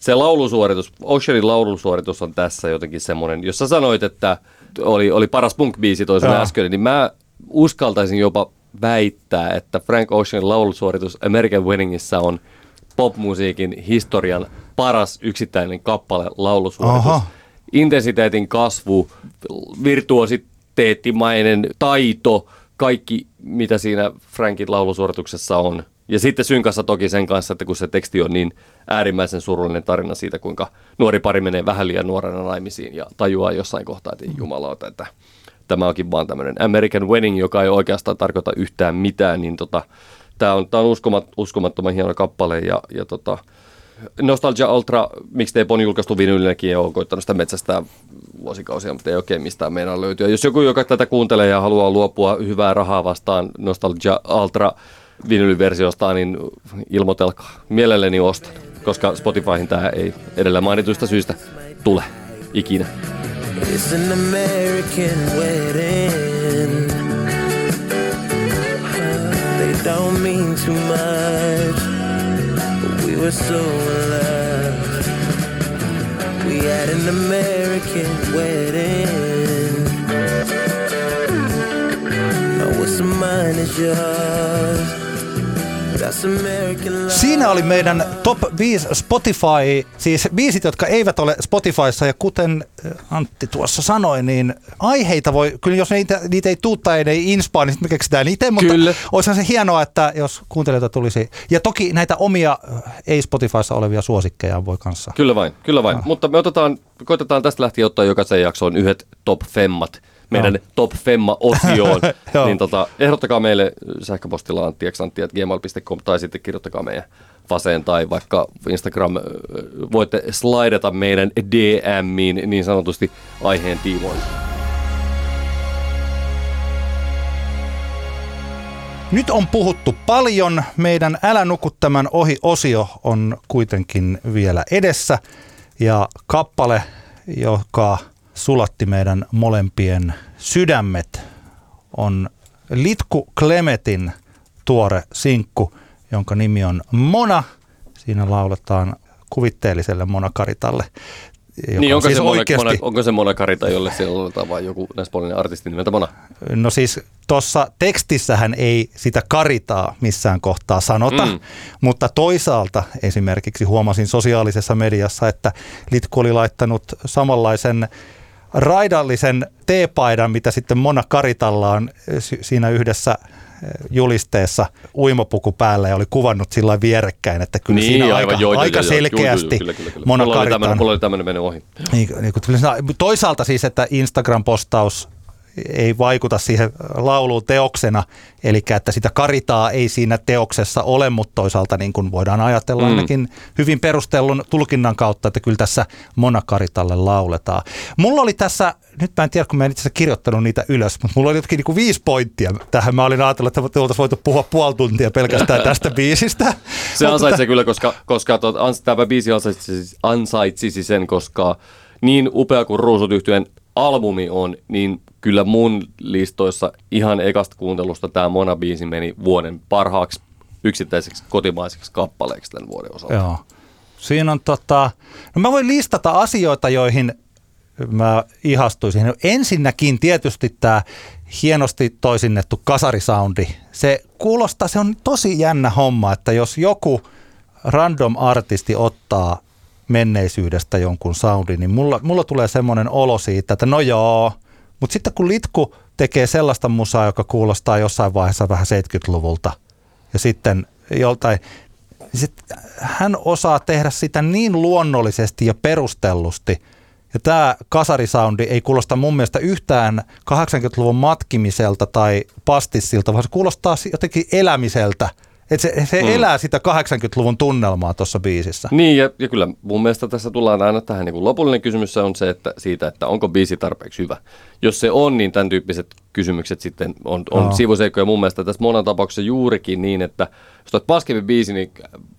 C: se laulusuoritus, Oceanin laulusuoritus on tässä jotenkin semmoinen, jos sä sanoit, että oli, oli paras punk-biisi toisena äsken, niin mä uskaltaisin jopa väittää, että Frank Oceanin laulusuoritus American Weddingissä on popmusiikin historian paras yksittäinen kappale laulusuoritus.
B: Aha.
C: Intensiteetin kasvu, virtuositeettimainen taito, kaikki mitä siinä Frankin laulusuorituksessa on. Ja sitten synkassa toki sen kanssa, että kun se teksti on niin äärimmäisen surullinen tarina siitä, kuinka nuori pari menee vähän liian nuorena naimisiin ja tajuaa jossain kohtaa, että jumalauta, että tämä onkin vaan tämmöinen American Wedding, joka ei oikeastaan tarkoita yhtään mitään, niin tota, Tämä on, tää on uskomat, uskomattoman hieno kappale ja, ja tota, Nostalgia Ultra mixtape on julkaistu vinyylinäkin on koittanut sitä metsästää vuosikausia, mutta ei oikein mistään meinaa löytyä. Jos joku, joka tätä kuuntelee ja haluaa luopua hyvää rahaa vastaan Nostalgia Ultra vinyyliversiosta, niin ilmoitelkaa. Mielelläni ostan, koska Spotifyhin tämä ei edellä mainituista syistä tule ikinä.
F: It's an American wedding. They don't mean too much, were so in love. We had an American wedding. Now what's mine is yours.
B: Siinä oli meidän top 5 Spotify, siis biisit, jotka eivät ole Spotifyssa ja kuten äh, Antti tuossa sanoi, niin aiheita voi, kyllä jos niitä, niitä ei tuu tai ei inspaa, niin sitten me keksitään itse, mutta
C: Kyllä.
B: olisihan se hienoa, että jos kuuntelijoita tulisi. Ja toki näitä omia äh, ei Spotifyssa olevia suosikkeja voi kanssa.
C: Kyllä vain, kyllä vain. Mutta me otetaan, koitetaan tästä lähtien ottaa jokaisen jaksoon yhdet top femmat meidän
B: Joo.
C: top femma-osioon. Niin tota, ehdottakaa meille sähköpostilla anttieksantti.gmail.com tai sitten kirjoittakaa meidän Faseen tai vaikka Instagram. Voitte slaidata meidän DMiin niin sanotusti aiheen tiimoin.
B: Nyt on puhuttu paljon. Meidän Älä nuku tämän ohi osio on kuitenkin vielä edessä. Ja kappale, joka sulatti meidän molempien sydämet, on Litku Klemetin tuore sinkku, jonka nimi on Mona. Siinä lauletaan kuvitteelliselle Mona Karitalle. joka
C: Niin,
B: on
C: onko,
B: siis
C: se
B: oikeasti-
C: mona, onko se Mona Karita, jolle siellä oletaan vai joku näispuolinen artisti nimeltä Mona?
B: No siis tuossa tekstissähän ei sitä karitaa missään kohtaa sanota,
C: mm.
B: mutta toisaalta esimerkiksi huomasin sosiaalisessa mediassa, että Litku oli laittanut samanlaisen raidallisen teepaidan, mitä sitten Mona Karitalla on sy- siinä yhdessä eh, julisteessa uimapuku päällä ja oli kuvannut sillä vierekkäin, että kyllä siinä aika,
C: Niin, joo,
B: aika
C: joo,
B: selkeästi
C: joo, joo, kyllä, kyllä, kyllä.
B: Mona
C: mulla oli
B: Karita
C: tämmönen,
B: on-
C: mulla oli tämmöinen mennyt ohi.
B: niin, niin toisaalta siis, että Instagram-postaus ei vaikuta siihen lauluun teoksena, eli että sitä karitaa ei siinä teoksessa ole, mutta toisaalta niin kuin voidaan ajatella
C: Mm.
B: ainakin hyvin perustellun tulkinnan kautta, että kyllä tässä Mona Karitalle lauletaan. Mulla oli tässä, nyt mä en tiedä, kun mä en itse asiassa kirjoittanut niitä ylös, mutta mulla oli jotenkin niin kuin viisi pointtia tähän. Mä olin ajatellut, että oltaisiin voitu puhua puoli tuntia pelkästään tästä biisistä.
C: Se ansaitsee kyllä, koska, koska tuot, ans, tämä biisi ansaitsisi, ansaitsisi sen, koska niin upea kuin Ruusut albumi on, niin kyllä mun listoissa ihan ekasta kuuntelusta tämä Mona-biisi meni vuoden parhaaksi yksittäiseksi kotimaiseksi kappaleeksi tämän vuoden osalta.
B: Joo. Siinä on tota, no mä voin listata asioita, joihin mä ihastuisin. No Ensinnäkin tietysti tämä hienosti toisinnettu kasarisoundi. Se kuulostaa, se on tosi jännä homma, että jos joku random artisti ottaa menneisyydestä jonkun soundin, niin mulla, mulla tulee semmoinen olo siitä, että no joo, mutta sitten kun Litku tekee sellaista musaa, joka kuulostaa jossain vaiheessa vähän 70-luvulta, ja sitten joltain, niin sit hän osaa tehdä sitä niin luonnollisesti ja perustellusti. Ja tämä kasarisoundi ei kuulosta mun mielestä yhtään 80-luvun matkimiselta tai pastissilta, vaan se kuulostaa jotenkin elämiseltä. Että se, se
C: Mm.
B: elää sitä 80-luvun tunnelmaa tuossa biisissä.
C: Niin, ja, ja kyllä mun mielestä tässä tullaan aina tähän niin kuin lopullinen kysymys on se, että siitä, että onko biisi tarpeeksi hyvä. Jos se on, niin tämän tyyppiset kysymykset sitten on, on
B: Joo.
C: sivuseikkoja mun mielestä tässä monen tapauksessa juurikin niin, että jos tuot paskempi biisi, niin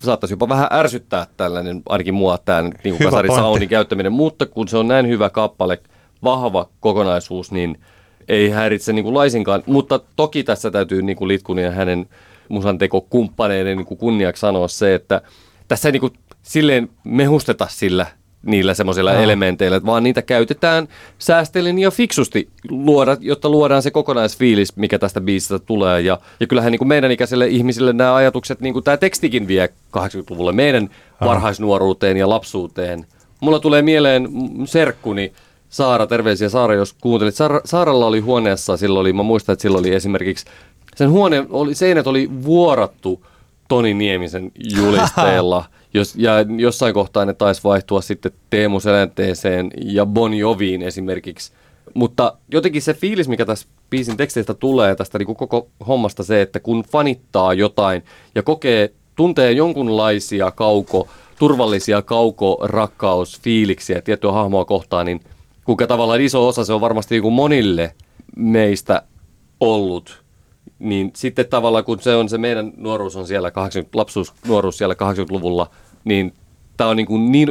C: saattaisi jopa vähän ärsyttää tällainen, ainakin mua tämä niin kuin kasarisoundin
B: pointti.
C: käyttäminen, mutta kun se on näin hyvä kappale, vahva kokonaisuus, niin ei häiritse niin kuin laisinkaan. Mutta toki tässä täytyy niin kuin Litkun ja hänen musantekokumppaneiden niin kuin kunniaksi sanoa se, että tässä ei niin kuin silleen mehusteta sillä niillä semmoisilla
B: Joo.
C: elementeillä, vaan niitä käytetään säästelin ja fiksusti, luoda, jotta luodaan se kokonaisfiilis, mikä tästä biisistä tulee. Ja, ja kyllähän niin kuin meidän ikäisille ihmisille nämä ajatukset, niin kuin tämä tekstikin vie 80-luvulle meidän varhaisnuoruuteen ja lapsuuteen. Mulla tulee mieleen serkkuni Saara, terveisiä Saara, jos kuuntelit. Saara, Saaralla oli huoneessa, silloin oli, mä muistan, että silloin oli esimerkiksi, sen huone, oli, seinät oli vuorattu Toni Niemisen julisteella. Jos, ja jossain kohtaa ne taisi vaihtua sitten Teemu Selänteeseen ja Bon Joviin esimerkiksi Mutta jotenkin se fiilis, mikä tässä biisin teksteistä tulee tästä niin koko hommasta se, että kun fanittaa jotain ja kokee, tuntee jonkunlaisia kauko, turvallisia kauko-rakkausfiiliksiä tiettyä hahmoa kohtaan, niin kuinka tavallaan iso osa se on varmasti niin kuin monille meistä ollut, niin sitten tavallaan kun se on se meidän nuoruus on siellä 80, lapsuus, nuoruus siellä 80-luvulla, niin tämä on niin, kuin niin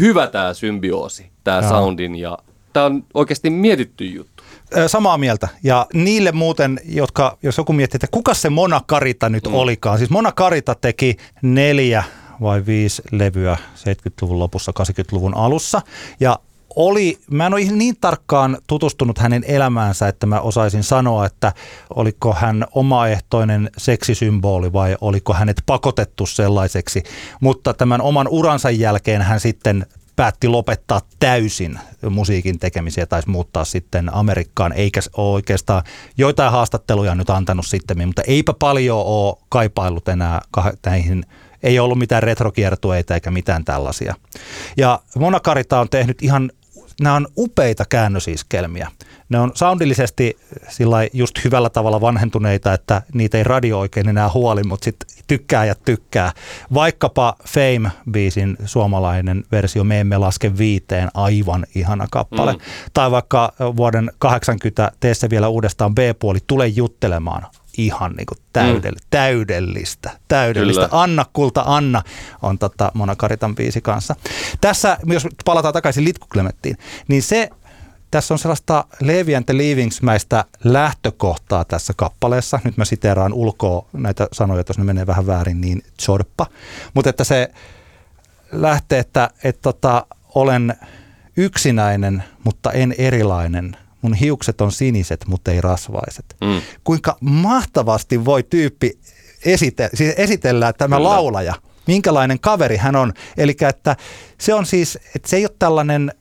C: hyvä tämä symbioosi, tämä soundin ja tämä on oikeasti mietitty juttu.
B: Samaa mieltä. Ja niille muuten, jotka, jos joku miettii, että kuka se Mona Karita nyt mm. olikaan. Siis Mona Karita teki neljä vai viisi levyä 70-luvun lopussa, 80-luvun alussa. Ja oli, mä en ole niin tarkkaan tutustunut hänen elämäänsä, että mä osaisin sanoa, että oliko hän omaehtoinen seksisymboli vai oliko hänet pakotettu sellaiseksi. Mutta tämän oman uransa jälkeen hän sitten päätti lopettaa täysin musiikin tekemisiä tai muuttaa sitten Amerikkaan, eikä ole oikeastaan joitain haastatteluja nyt antanut sitten, mutta eipä paljon ole kaipaillut enää näihin, ei ollut mitään retrokiertueita eikä mitään tällaisia. Ja Mona Karita on tehnyt ihan nämä on upeita käännösiskelmiä. Ne on soundillisesti sillä lailla just hyvällä tavalla vanhentuneita, että niitä ei radio oikein enää huoli, mutta sitten tykkää ja tykkää. Vaikkapa Fame-biisin suomalainen versio Me emme laske viiteen, aivan ihana kappale. Mm. Tai vaikka vuoden 80 Tee se vielä uudestaan B-puoli, Tule juttelemaan, ihan niin kuin täydell- mm. täydellistä, täydellistä.
C: Kyllä.
B: Anna Kulta Anna on tota Mona Karitan biisi kanssa. Tässä, jos palataan takaisin Litku Clementtiin, niin se, tässä on sellaista Levi and the Leavingsmäistä lähtökohtaa tässä kappaleessa. Nyt mä siteeraan ulkoa näitä sanoja, jos ne menee vähän väärin, niin chorppa. Mutta että se lähtee, että, että tota, olen yksinäinen, mutta en erilainen. Mun hiukset on siniset, mutta ei rasvaiset.
C: Mm.
B: Kuinka mahtavasti voi tyyppi esite, siis esitellä tämä
C: Kyllä.
B: laulaja, minkälainen kaveri hän on. Eli että se on siis, että se ei ole tällainen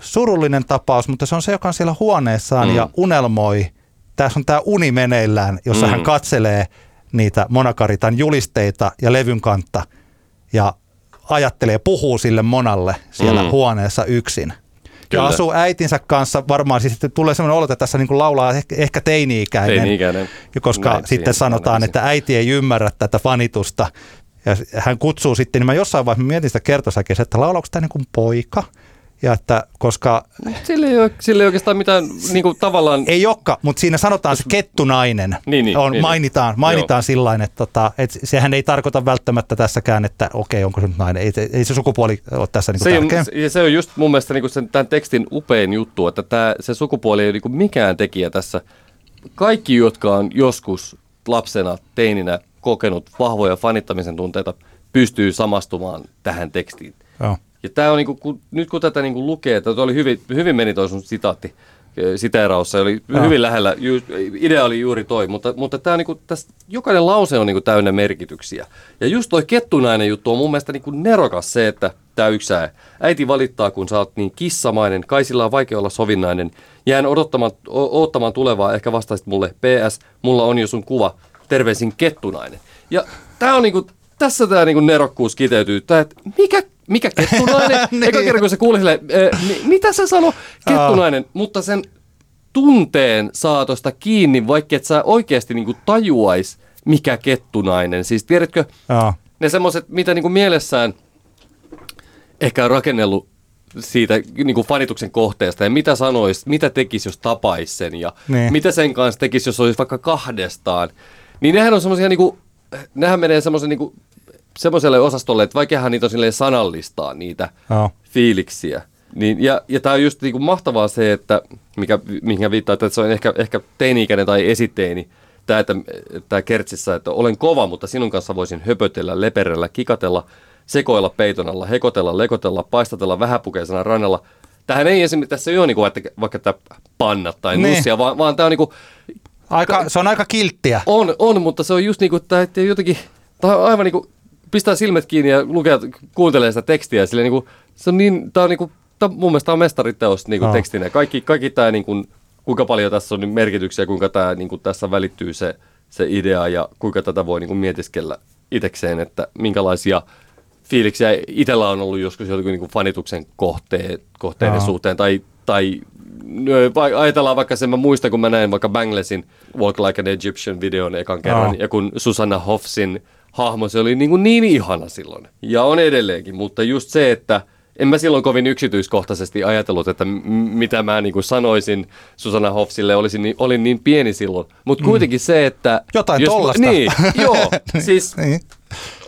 B: surullinen tapaus, mutta se on se, joka on siellä huoneessaan
C: Mm.
B: ja unelmoi. Tässä on tämä uni meneillään, jossa
C: Mm.
B: hän katselee niitä Monakaritan julisteita ja levyn kantta ja ajattelee, puhuu sille Monalle siellä
C: Mm.
B: huoneessa yksin. Ja
C: Kyllä.
B: asuu äitinsä kanssa varmaan, siis sitten tulee sellainen olo, että tässä niin kuin laulaa ehkä, teini-ikäinen.
C: Teini-ikäinen.
B: Ja koska
C: Näin
B: sitten sanotaan, että äiti ei ymmärrä tätä fanitusta. Ja hän kutsuu sitten, niin mä jossain vaiheessa mietin sitä kertosäkeessä, että laulaako tämä niin kuin poika? Ja että koska
C: Sillä ei, ole, sillä ei oikeastaan mitään niin kuin tavallaan...
B: ei olekaan, mutta siinä sanotaan se kettunainen.
C: Niin, niin,
B: on,
C: niin,
B: mainitaan mainitaan sillain, että, tota, että sehän ei tarkoita välttämättä tässäkään, että okei, onko se nyt nainen. Ei, ei se sukupuoli ole tässä niin
C: se,
B: kuin
C: on,
B: tärkeä.
C: ja se on just mun mielestä niin sen, tämän tekstin upein juttu, että tämä, se sukupuoli ei ole niin mikään tekijä tässä. Kaikki, jotka on joskus lapsena, teininä kokenut vahvoja fanittamisen tunteita, pystyy samastumaan tähän tekstiin.
B: Joo.
C: Ja tämä on niinku, kun, nyt kun tätä niinku lukee, että toi oli hyvin, hyvin meni toi sun sitaatti siteeraus, se oli
B: Joo.
C: hyvin lähellä, ju, idea oli juuri toi, mutta, mutta tää niinku, tästä, jokainen lause on niinku täynnä merkityksiä. Ja just toi kettunainen juttu on mun mielestä niinku nerokas se, että tämä yksi ää. Äiti valittaa, kun sä oot niin kissamainen, kai sillä on vaikea olla sovinnainen. Jään odottamaan, o- odottamaan tulevaa, ehkä vastaisit mulle, PS, mulla on jo sun kuva, terveisin kettunainen. Ja tää on niinku, tässä tämä niinku nerokkuus kiteytyy, tää, että mikä, mikä kettunainen?
B: Niin.
C: Eka kerran kun se kuuli silleen, "Eh, mi- mitä se sanoi, kettunainen, mutta sen tunteen saatosta kiinni, vaikka et sä oikeasti niinku tajuais, mikä kettunainen. Siis tiedätkö,
B: Joo.
C: ne semmoiset, mitä niinku mielessään ehkä on rakennellut siitä niinku fanituksen kohteesta ja mitä sanois, mitä tekisi, jos tapais sen ja
B: Niin.
C: mitä sen kanssa tekisi, jos olisi vaikka kahdestaan. Niin nehän on semmoisia, niinku, nehän menee semmoisen niinku, semmoiselle osastolle, että vaikeahan niitä on sanallistaa niitä
B: Joo.
C: fiiliksiä. Niin, ja ja tämä on just niinku mahtavaa se, että mikä, mihin viittaa, että se on ehkä, ehkä teini-ikäinen tai esiteini, tämä, että, tämä kertsissä, että olen kova, mutta sinun kanssa voisin höpötellä, leperellä, kikatella, sekoilla peiton alla, hekotella, lekotella, paistatella vähäpukeisena rannalla. Tähän ei esimerkiksi, tässä ei ole niinku, että vaikka tämä panna tai
B: Niin.
C: nussia, vaan, vaan tämä on niinku,
B: Aika, se on aika kilttiä.
C: on, on, mutta se on just niinku, että että jotenkin, tämä on aivan niinku, pistää silmät kiinni ja lukee, kuuntelee sitä tekstiä. Sille niinku, se on niin, tämä on niinku, tää, mun mielestä tämä on mestariteos niinku
B: Joo.
C: tekstinä. Kaikki, kaikki tämä niinku, kuinka paljon tässä on merkityksiä, kuinka tämä niinku, tässä välittyy se, se idea ja kuinka tätä voi niinku, mietiskellä itekseen, että minkälaisia fiiliksiä itsellä on ollut joskus jotenkin niinku, fanituksen kohteen, kohteiden suhteen tai, tai vai- ajatellaan vaikka sen, mä muistan, kun mä näin vaikka Banglesin Walk Like an Egyptian videon ekan kerran,
B: Joo.
C: ja kun Susanna Hoffsin hahmo, se oli niin, kuin niin ihana silloin. Ja on edelleenkin, mutta just se, että en mä silloin kovin yksityiskohtaisesti ajatellut, että m- mitä mä niin kuin sanoisin Susanna Hoffsille, olisin niin, olin niin pieni silloin. Mutta kuitenkin se, että...
B: Jotain
C: jos
B: tollasta.
C: Niin, joo. siis
B: Niin.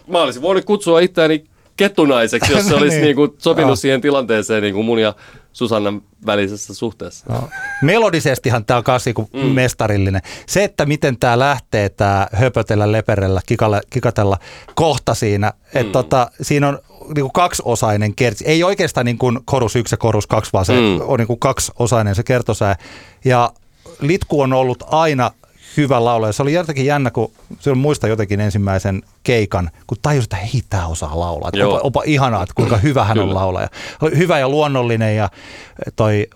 C: mä olisin voinut kutsua itseäni kettunaiseksi, jos se olisi
B: Niin.
C: niin. kuin sopinut
B: Joo.
C: siihen tilanteeseen niin kuin mun ja Susannan välisessä suhteessa.
B: No. Melodisestihan tämä on myös niinku mm. mestarillinen. Se, että miten tämä lähtee, tämä höpötellä, leperellä, kikalla, kikatella kohta siinä, että
C: Mm.
B: tota, siinä on niinku kaksiosainen kertsi. Ei oikeastaan niin kuin korus yksi ja korus kaksi, vaan se
C: Mm.
B: on niinku kaksiosainen se kertosää. Ja Litku on ollut aina hyvä laulaja. Se oli jotenkin jännä, kun se muista jotenkin ensimmäisen keikan, kun tajus, että hei, tämä osaa laulaa.
C: Joo.
B: Onpa, onpa ihanaa, että kuinka hyvä hän on laulaja. Hyvä ja luonnollinen ja toi,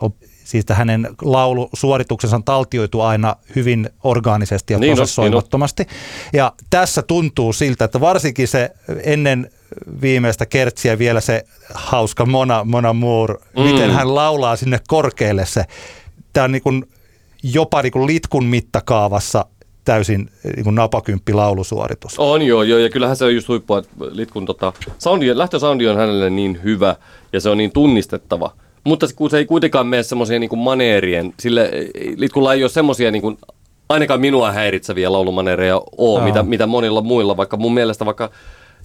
B: siis hänen laulusuorituksensa on taltioitu aina hyvin orgaanisesti ja
C: Niin on,
B: prosessoimattomasti. Ja tässä tuntuu siltä, että varsinkin se ennen viimeistä kertsiä vielä se hauska Mona, Mona Moore, mm. miten hän laulaa sinne korkealle se. Tämä on niin kuin jopa niin kuin litkun mittakaavassa täysin niin kuin napakymppi laulusuoritus.
C: On joo, joo, ja kyllähän se on just huippua, että Litkun tota, soundi, lähtösoundi on hänelle niin hyvä ja se on niin tunnistettava. Mutta se- kun se ei kuitenkaan mene semmoisia niin maneerien, sille ei- Litkulla ei ole semmoisia niin kuin, ainakaan minua häiritseviä laulumaneereja ole,
B: Joo.
C: mitä, mitä monilla muilla, vaikka mun mielestä vaikka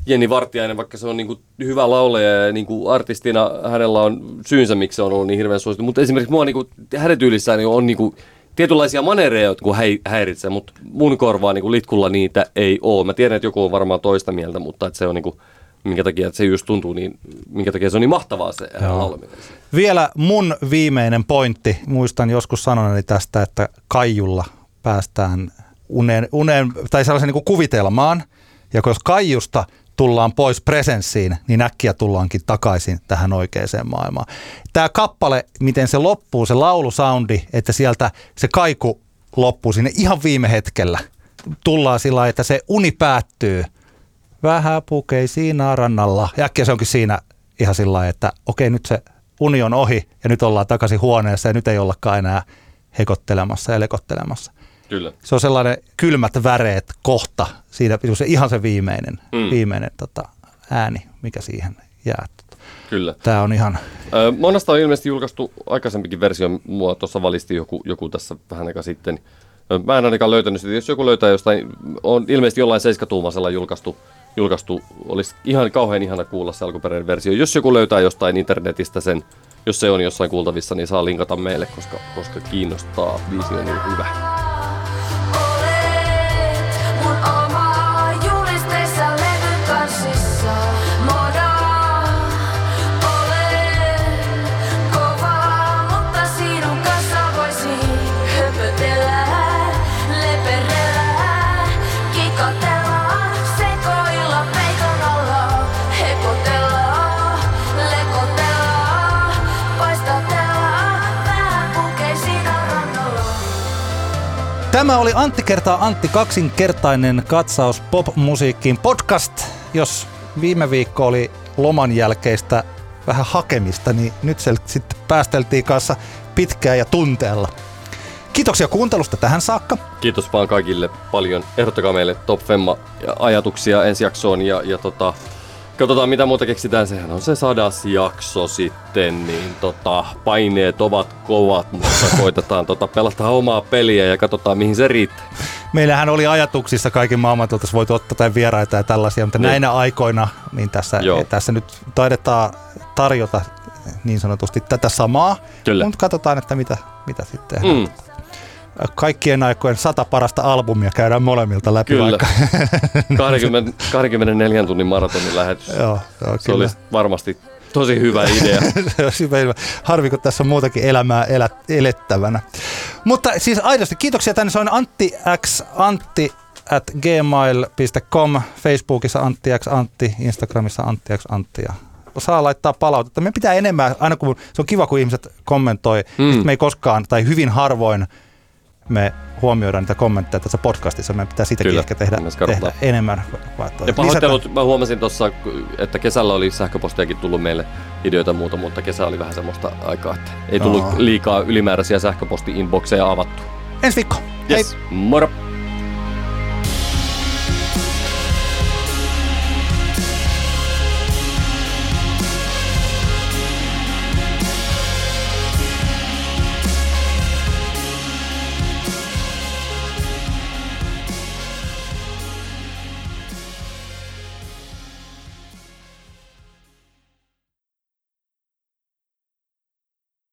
C: Jenni Vartiainen, vaikka se on niin kuin hyvä laulaja ja niin kuin artistina hänellä on syynsä, miksi se on ollut niin hirveän suosittu. Mutta esimerkiksi mua niin kuin, hänen tyylissään niin on niin kuin, tietynlaisia manereja, jotka häi, häiritsee, mutta mun korvaa niin kuin litkulla niitä ei ole. Mä tiedän, että joku on varmaan toista mieltä, mutta että se on niin kuin, minkä takia että se just tuntuu niin, minkä takia se on niin mahtavaa se hänen laulaminen.
B: Vielä mun viimeinen pointti. Muistan joskus sanoneni tästä, että Kaijulla päästään uneen, uneen tai sellaisen niin kuin kuvitelmaan. Ja jos Kaijusta tullaan pois presenssiin, niin äkkiä tullaankin takaisin tähän oikeaan maailmaan. Tämä kappale, miten se loppuu, se laulusoundi, että sieltä se kaiku loppuu sinne ihan viime hetkellä. Tullaan sillä että se uni päättyy vähän pukeisiin rannalla. Ja äkkiä se onkin siinä ihan sillä että okei nyt se uni on ohi ja nyt ollaan takaisin huoneessa ja nyt ei ollakaan enää hekottelemassa ja lekottelemassa.
C: Kyllä.
B: Se on sellainen kylmät väreet kohta, siinä se ihan se viimeinen,
C: Mm.
B: viimeinen tota, ääni, mikä siihen jää.
C: Kyllä.
B: Tämä on ihan,
C: Ö, Monasta on ilmeisesti julkaistu aikaisempikin versio, mua tuossa valisti joku, joku tässä vähän aika sitten. Mä en ainakaan löytänyt sitä. Jos joku löytää jostain, on ilmeisesti jollain seiskatuumaisella julkaistu, julkaistu, olisi ihan kauhean ihana kuulla se alkuperäinen versio. Jos joku löytää jostain internetistä sen, jos se on jossain kuultavissa, niin saa linkata meille, koska, koska kiinnostaa. Viisi on niin hyvä.
B: Tämä oli Antti kertaa Antti kaksinkertainen katsaus pop-musiikkiin podcast. Jos viime viikko oli loman jälkeistä vähän hakemista, niin nyt se sitten päästeltiin kanssa pitkään ja tunteella. Kiitoksia kuuntelusta tähän saakka.
C: Kiitos vaan kaikille paljon. Ehdottakaa meille Top Femma ajatuksia ensi jaksoon ja, ja tota, katsotaan mitä muuta keksitään. Sehän on se sadas jakso sitten, niin tota, paineet ovat kovat, mutta koitetaan tota, pelata omaa peliä ja katsotaan mihin se riittää.
B: Meillähän oli ajatuksissa kaiken maailman, että oltaisiin voitu ottaa tai vieraita ja tällaisia, mutta
C: Niin.
B: näinä aikoina niin tässä,
C: Joo.
B: tässä nyt taidetaan tarjota niin sanotusti tätä samaa.
C: Kyllä.
B: Mutta katsotaan, että mitä, mitä sitten tehdään.
C: Mm,
B: Kaikkien aikojen sata parasta albumia käydään molemmilta läpi.
C: kyllä.
B: Vaikka.
C: 20, 24 tunnin maratonin lähetys.
B: joo, joo,
C: Se
B: kyllä.
C: olisi varmasti tosi hyvä idea.
B: Hyvä. Harvi, kun tässä on muutakin elämää elä, elettävänä. Mutta siis aidosti kiitoksia tänne. Se on Antti X Antti at gmail.com, Facebookissa Antti X Antti, Instagramissa Antti X Antti ja saa laittaa palautetta. Me pitää enemmän, aina kun se on kiva, kun ihmiset kommentoi,
C: Mm.
B: mm. me ei koskaan tai hyvin harvoin me huomioidaan niitä kommentteja tässä podcastissa. Meidän pitää sitäkin
C: Kyllä,
B: ehkä tehdä,
C: katsotaan.
B: tehdä enemmän.
C: Ja
B: lisätä-
C: pahoittelut, mä huomasin tuossa, että kesällä oli sähköpostiakin tullut meille ideoita muuta, mutta kesä oli vähän semmoista aikaa, että ei tullut
B: Joo.
C: liikaa ylimääräisiä sähköposti-inboxeja avattu.
B: Ensi viikko.
C: Yes. Moro!